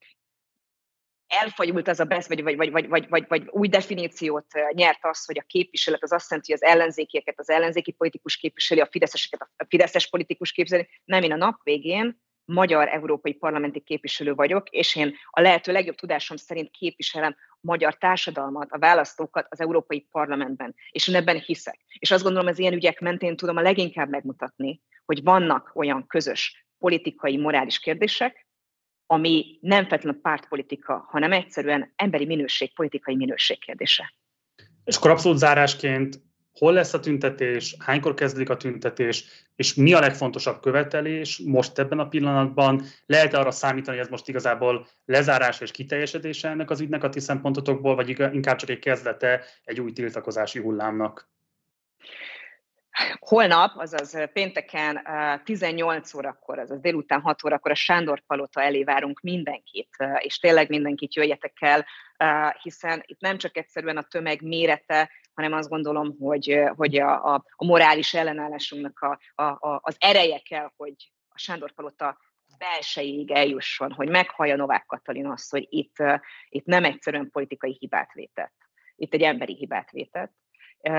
elfajult az a BESZ, vagy, vagy, vagy, vagy, vagy, vagy, vagy új definíciót nyert az, hogy a képviselet az azt jelenti, hogy az ellenzékieket, az ellenzéki politikus képviseli, a fideszeseket, a fideszes politikus képviseli. Nem, én a nap végén magyar európai parlamenti képviselő vagyok, és én a lehető legjobb tudásom szerint képviselem magyar társadalmat, a választókat az Európai Parlamentben, és én ebben hiszek. És azt gondolom, az ilyen ügyek mentén tudom a leginkább megmutatni, hogy vannak olyan közös politikai, morális kérdések, ami nem feltétlenül pártpolitika, hanem egyszerűen emberi minőség, politikai minőség kérdése. És akkor abszolút zárásként, hol lesz a tüntetés, hánykor kezdődik a tüntetés, és mi a legfontosabb követelés most ebben a pillanatban? Lehet arra számítani, hogy ez most igazából lezárása és kiteljesedése ennek az ügynek a ti szempontotokból, vagy inkább csak egy kezdete egy új tiltakozási hullámnak? Holnap, azaz pénteken 18 órakor, azaz délután 6 órakor a Sándor Palota elé várunk mindenkit, és tényleg mindenkit jöjjetek el, hiszen itt nem csak egyszerűen a tömeg mérete, hanem azt gondolom, hogy, hogy a, a, a morális ellenállásunknak a, a, a, az ereje kell, hogy a Sándor Palota belsejéig eljusson, hogy meghallja Novák Katalin azt, hogy itt, itt nem egyszerűen politikai hibát vétett, itt egy emberi hibát vétett,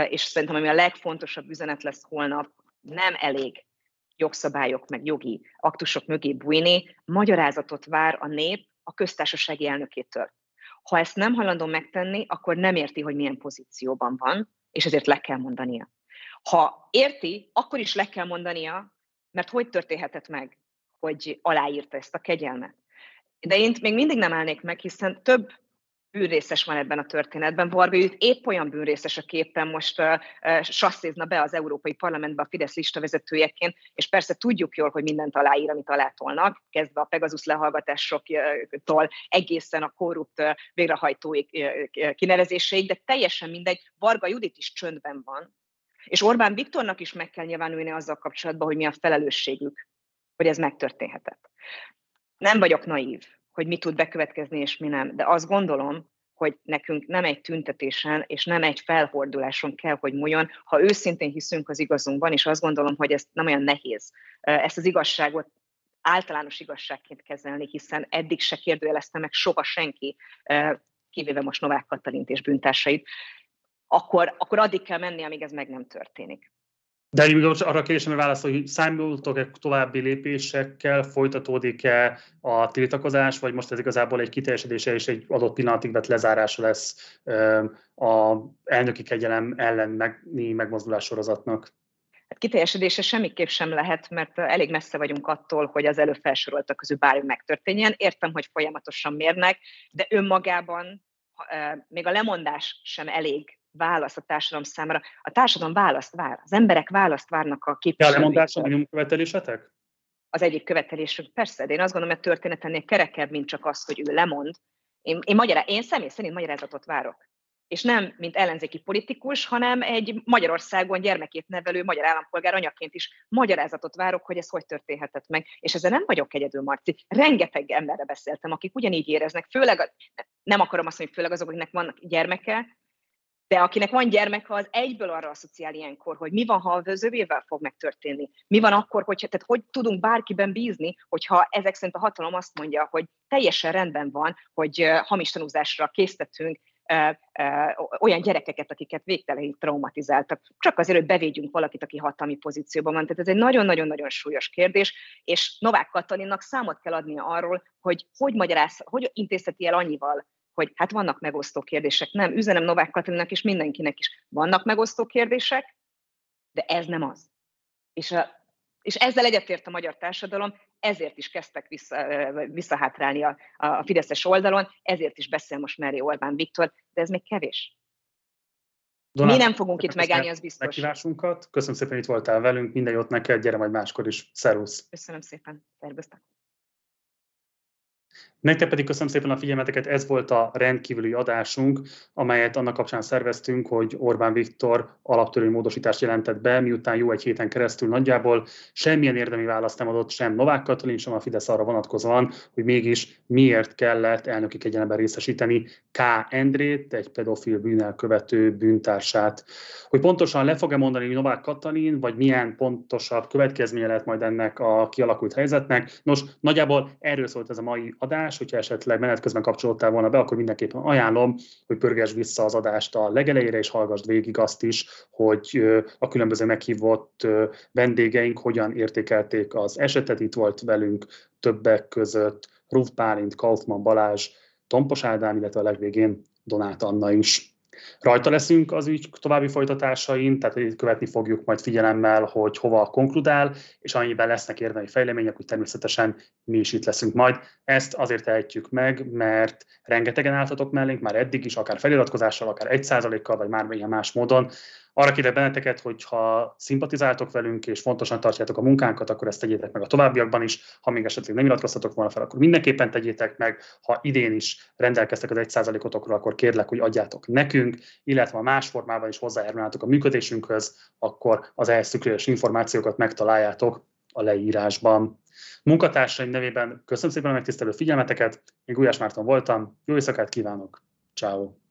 és szerintem ami a legfontosabb üzenet lesz holnap, nem elég jogszabályok meg jogi aktusok mögé bújni, magyarázatot vár a nép a köztársasági elnökétől. Ha ezt nem hajlandó megtenni, akkor nem érti, hogy milyen pozícióban van, és ezért le kell mondania. Ha érti, akkor is le kell mondania, mert hogy történhetett meg, hogy aláírta ezt a kegyelmet. De én még mindig nem állnék meg, hiszen több bűnrészes van ebben a történetben. Varga Judit épp olyan bűnrészes, aki éppen most uh, uh, sasszézna be az Európai Parlamentbe a Fidesz listavezetőjeként, és persze tudjuk jól, hogy mindent aláír, amit alátolnak, kezdve a Pegasus lehallgatásoktól egészen a korrupt uh, végrehajtói kinevezéséig, de teljesen mindegy, Varga Judit is csöndben van, és Orbán Viktornak is meg kell nyilvánulni azzal kapcsolatban, hogy mi a felelősségük, hogy ez megtörténhetett. Nem vagyok naív hogy mi tud bekövetkezni és mi nem. De azt gondolom, hogy nekünk nem egy tüntetésen és nem egy felhorduláson kell, hogy múljon, ha őszintén hiszünk az igazunkban, és azt gondolom, hogy ez nem olyan nehéz ezt az igazságot általános igazságként kezelni, hiszen eddig se kérdőjelezte meg soha senki, kivéve most Novák Katalint és bűntársait, akkor, akkor addig kell menni, amíg ez meg nem történik. De most arra a kérdésemre válaszol, hogy számoltok-e további lépésekkel, folytatódik-e a tiltakozás, vagy most ez igazából egy kiteljesedése és egy adott pillanatig vett lezárása lesz a elnöki kegyelem elleni megmozdulás sorozatnak? Hát kiteljesedése semmiképp sem lehet, mert elég messze vagyunk attól, hogy az előbb felsoroltak közül bármi megtörténjen. Értem, hogy folyamatosan mérnek, de önmagában még a lemondás sem elég válasz a társadalom számára. A társadalom választ vár, az emberek választ várnak a képviselők. A lemondás a követelésetek? Az egyik követelésünk, persze, de én azt gondolom, hogy a történet ennél kerekebb, mint csak az, hogy ő lemond. Én, én, magyará, én személy szerint magyarázatot várok. És nem, mint ellenzéki politikus, hanem egy Magyarországon gyermekét nevelő magyar állampolgár anyaként is magyarázatot várok, hogy ez hogy történhetett meg. És ezzel nem vagyok egyedül, Marci. Rengeteg emberre beszéltem, akik ugyanígy éreznek, főleg, nem akarom azt mondani, főleg azok, akiknek vannak gyermeke, de akinek van gyermeke, az egyből arra asszociál ilyenkor, hogy mi van, ha az övével fog megtörténni. Mi van akkor, hogy, tehát hogy tudunk bárkiben bízni, hogyha ezek szerint a hatalom azt mondja, hogy teljesen rendben van, hogy hamis tanúzásra késztetünk olyan gyerekeket, akiket végtelenül traumatizáltak, csak azért, hogy bevédjünk valakit, aki hatalmi pozícióban van. Tehát ez egy nagyon-nagyon-nagyon súlyos kérdés, és Novák Katalinnak számot kell adnia arról, hogy hogy magyaráz, hogy intézheti el annyival hogy hát vannak megosztó kérdések. Nem, üzenem Novák Katalinnak és mindenkinek is. Vannak megosztó kérdések, de ez nem az. És, a, és ezzel egyetért a magyar társadalom, ezért is kezdtek vissza, visszahátrálni a, a Fideszes oldalon, ezért is beszél most Meri Orbán Viktor, de ez még kevés. Donát, Mi nem fogunk itt megállni, az biztos. Meghívásunkat. Köszönöm szépen, hogy itt voltál velünk. Minden jót neked, gyere majd máskor is. Szervusz. Köszönöm szépen. Szervusztok. Nektek pedig köszönöm szépen a figyelmeteket, ez volt a rendkívüli adásunk, amelyet annak kapcsán szerveztünk, hogy Orbán Viktor alaptörvény módosítást jelentett be, miután jó egy héten keresztül nagyjából semmilyen érdemi választ nem adott sem Novák Katalin, sem a Fidesz arra vonatkozóan, hogy mégis miért kellett elnöki kegyelemben részesíteni K. Endrét, egy pedofil bűnel követő bűntársát. Hogy pontosan le fog-e mondani Novák Katalin, vagy milyen pontosabb következménye lehet majd ennek a kialakult helyzetnek. Nos, nagyjából erről szólt ez a mai adás, hogyha esetleg menet közben kapcsolódtál volna be, akkor mindenképpen ajánlom, hogy pörges vissza az adást a legelejére, és hallgassd végig azt is, hogy a különböző meghívott vendégeink hogyan értékelték az esetet. Itt volt velünk többek között Ruf Pálint, Kaufmann Balázs, Tompos Ádám, illetve a legvégén Donát Anna is. Rajta leszünk az ügy további folytatásain, tehát követni fogjuk majd figyelemmel, hogy hova konkludál, és annyiben lesznek érdemi fejlemények, hogy természetesen mi is itt leszünk majd. Ezt azért tehetjük meg, mert rengetegen álltatok mellénk, már eddig is, akár feliratkozással, akár egy százalékkal, vagy már más módon. Arra kérlek benneteket, hogy ha szimpatizáltok velünk és fontosan tartjátok a munkánkat, akkor ezt tegyétek meg a továbbiakban is. Ha még esetleg nem iratkoztatok volna fel, akkor mindenképpen tegyétek meg. Ha idén is rendelkeztek az 1%-otokról, akkor kérlek, hogy adjátok nekünk, illetve ha más formában is hozzájárulnátok a működésünkhöz, akkor az ehhez szükséges információkat megtaláljátok a leírásban. Munkatársaim nevében köszönöm szépen a megtisztelő figyelmeteket, én Gulyás Márton voltam, jó éjszakát kívánok, ciao.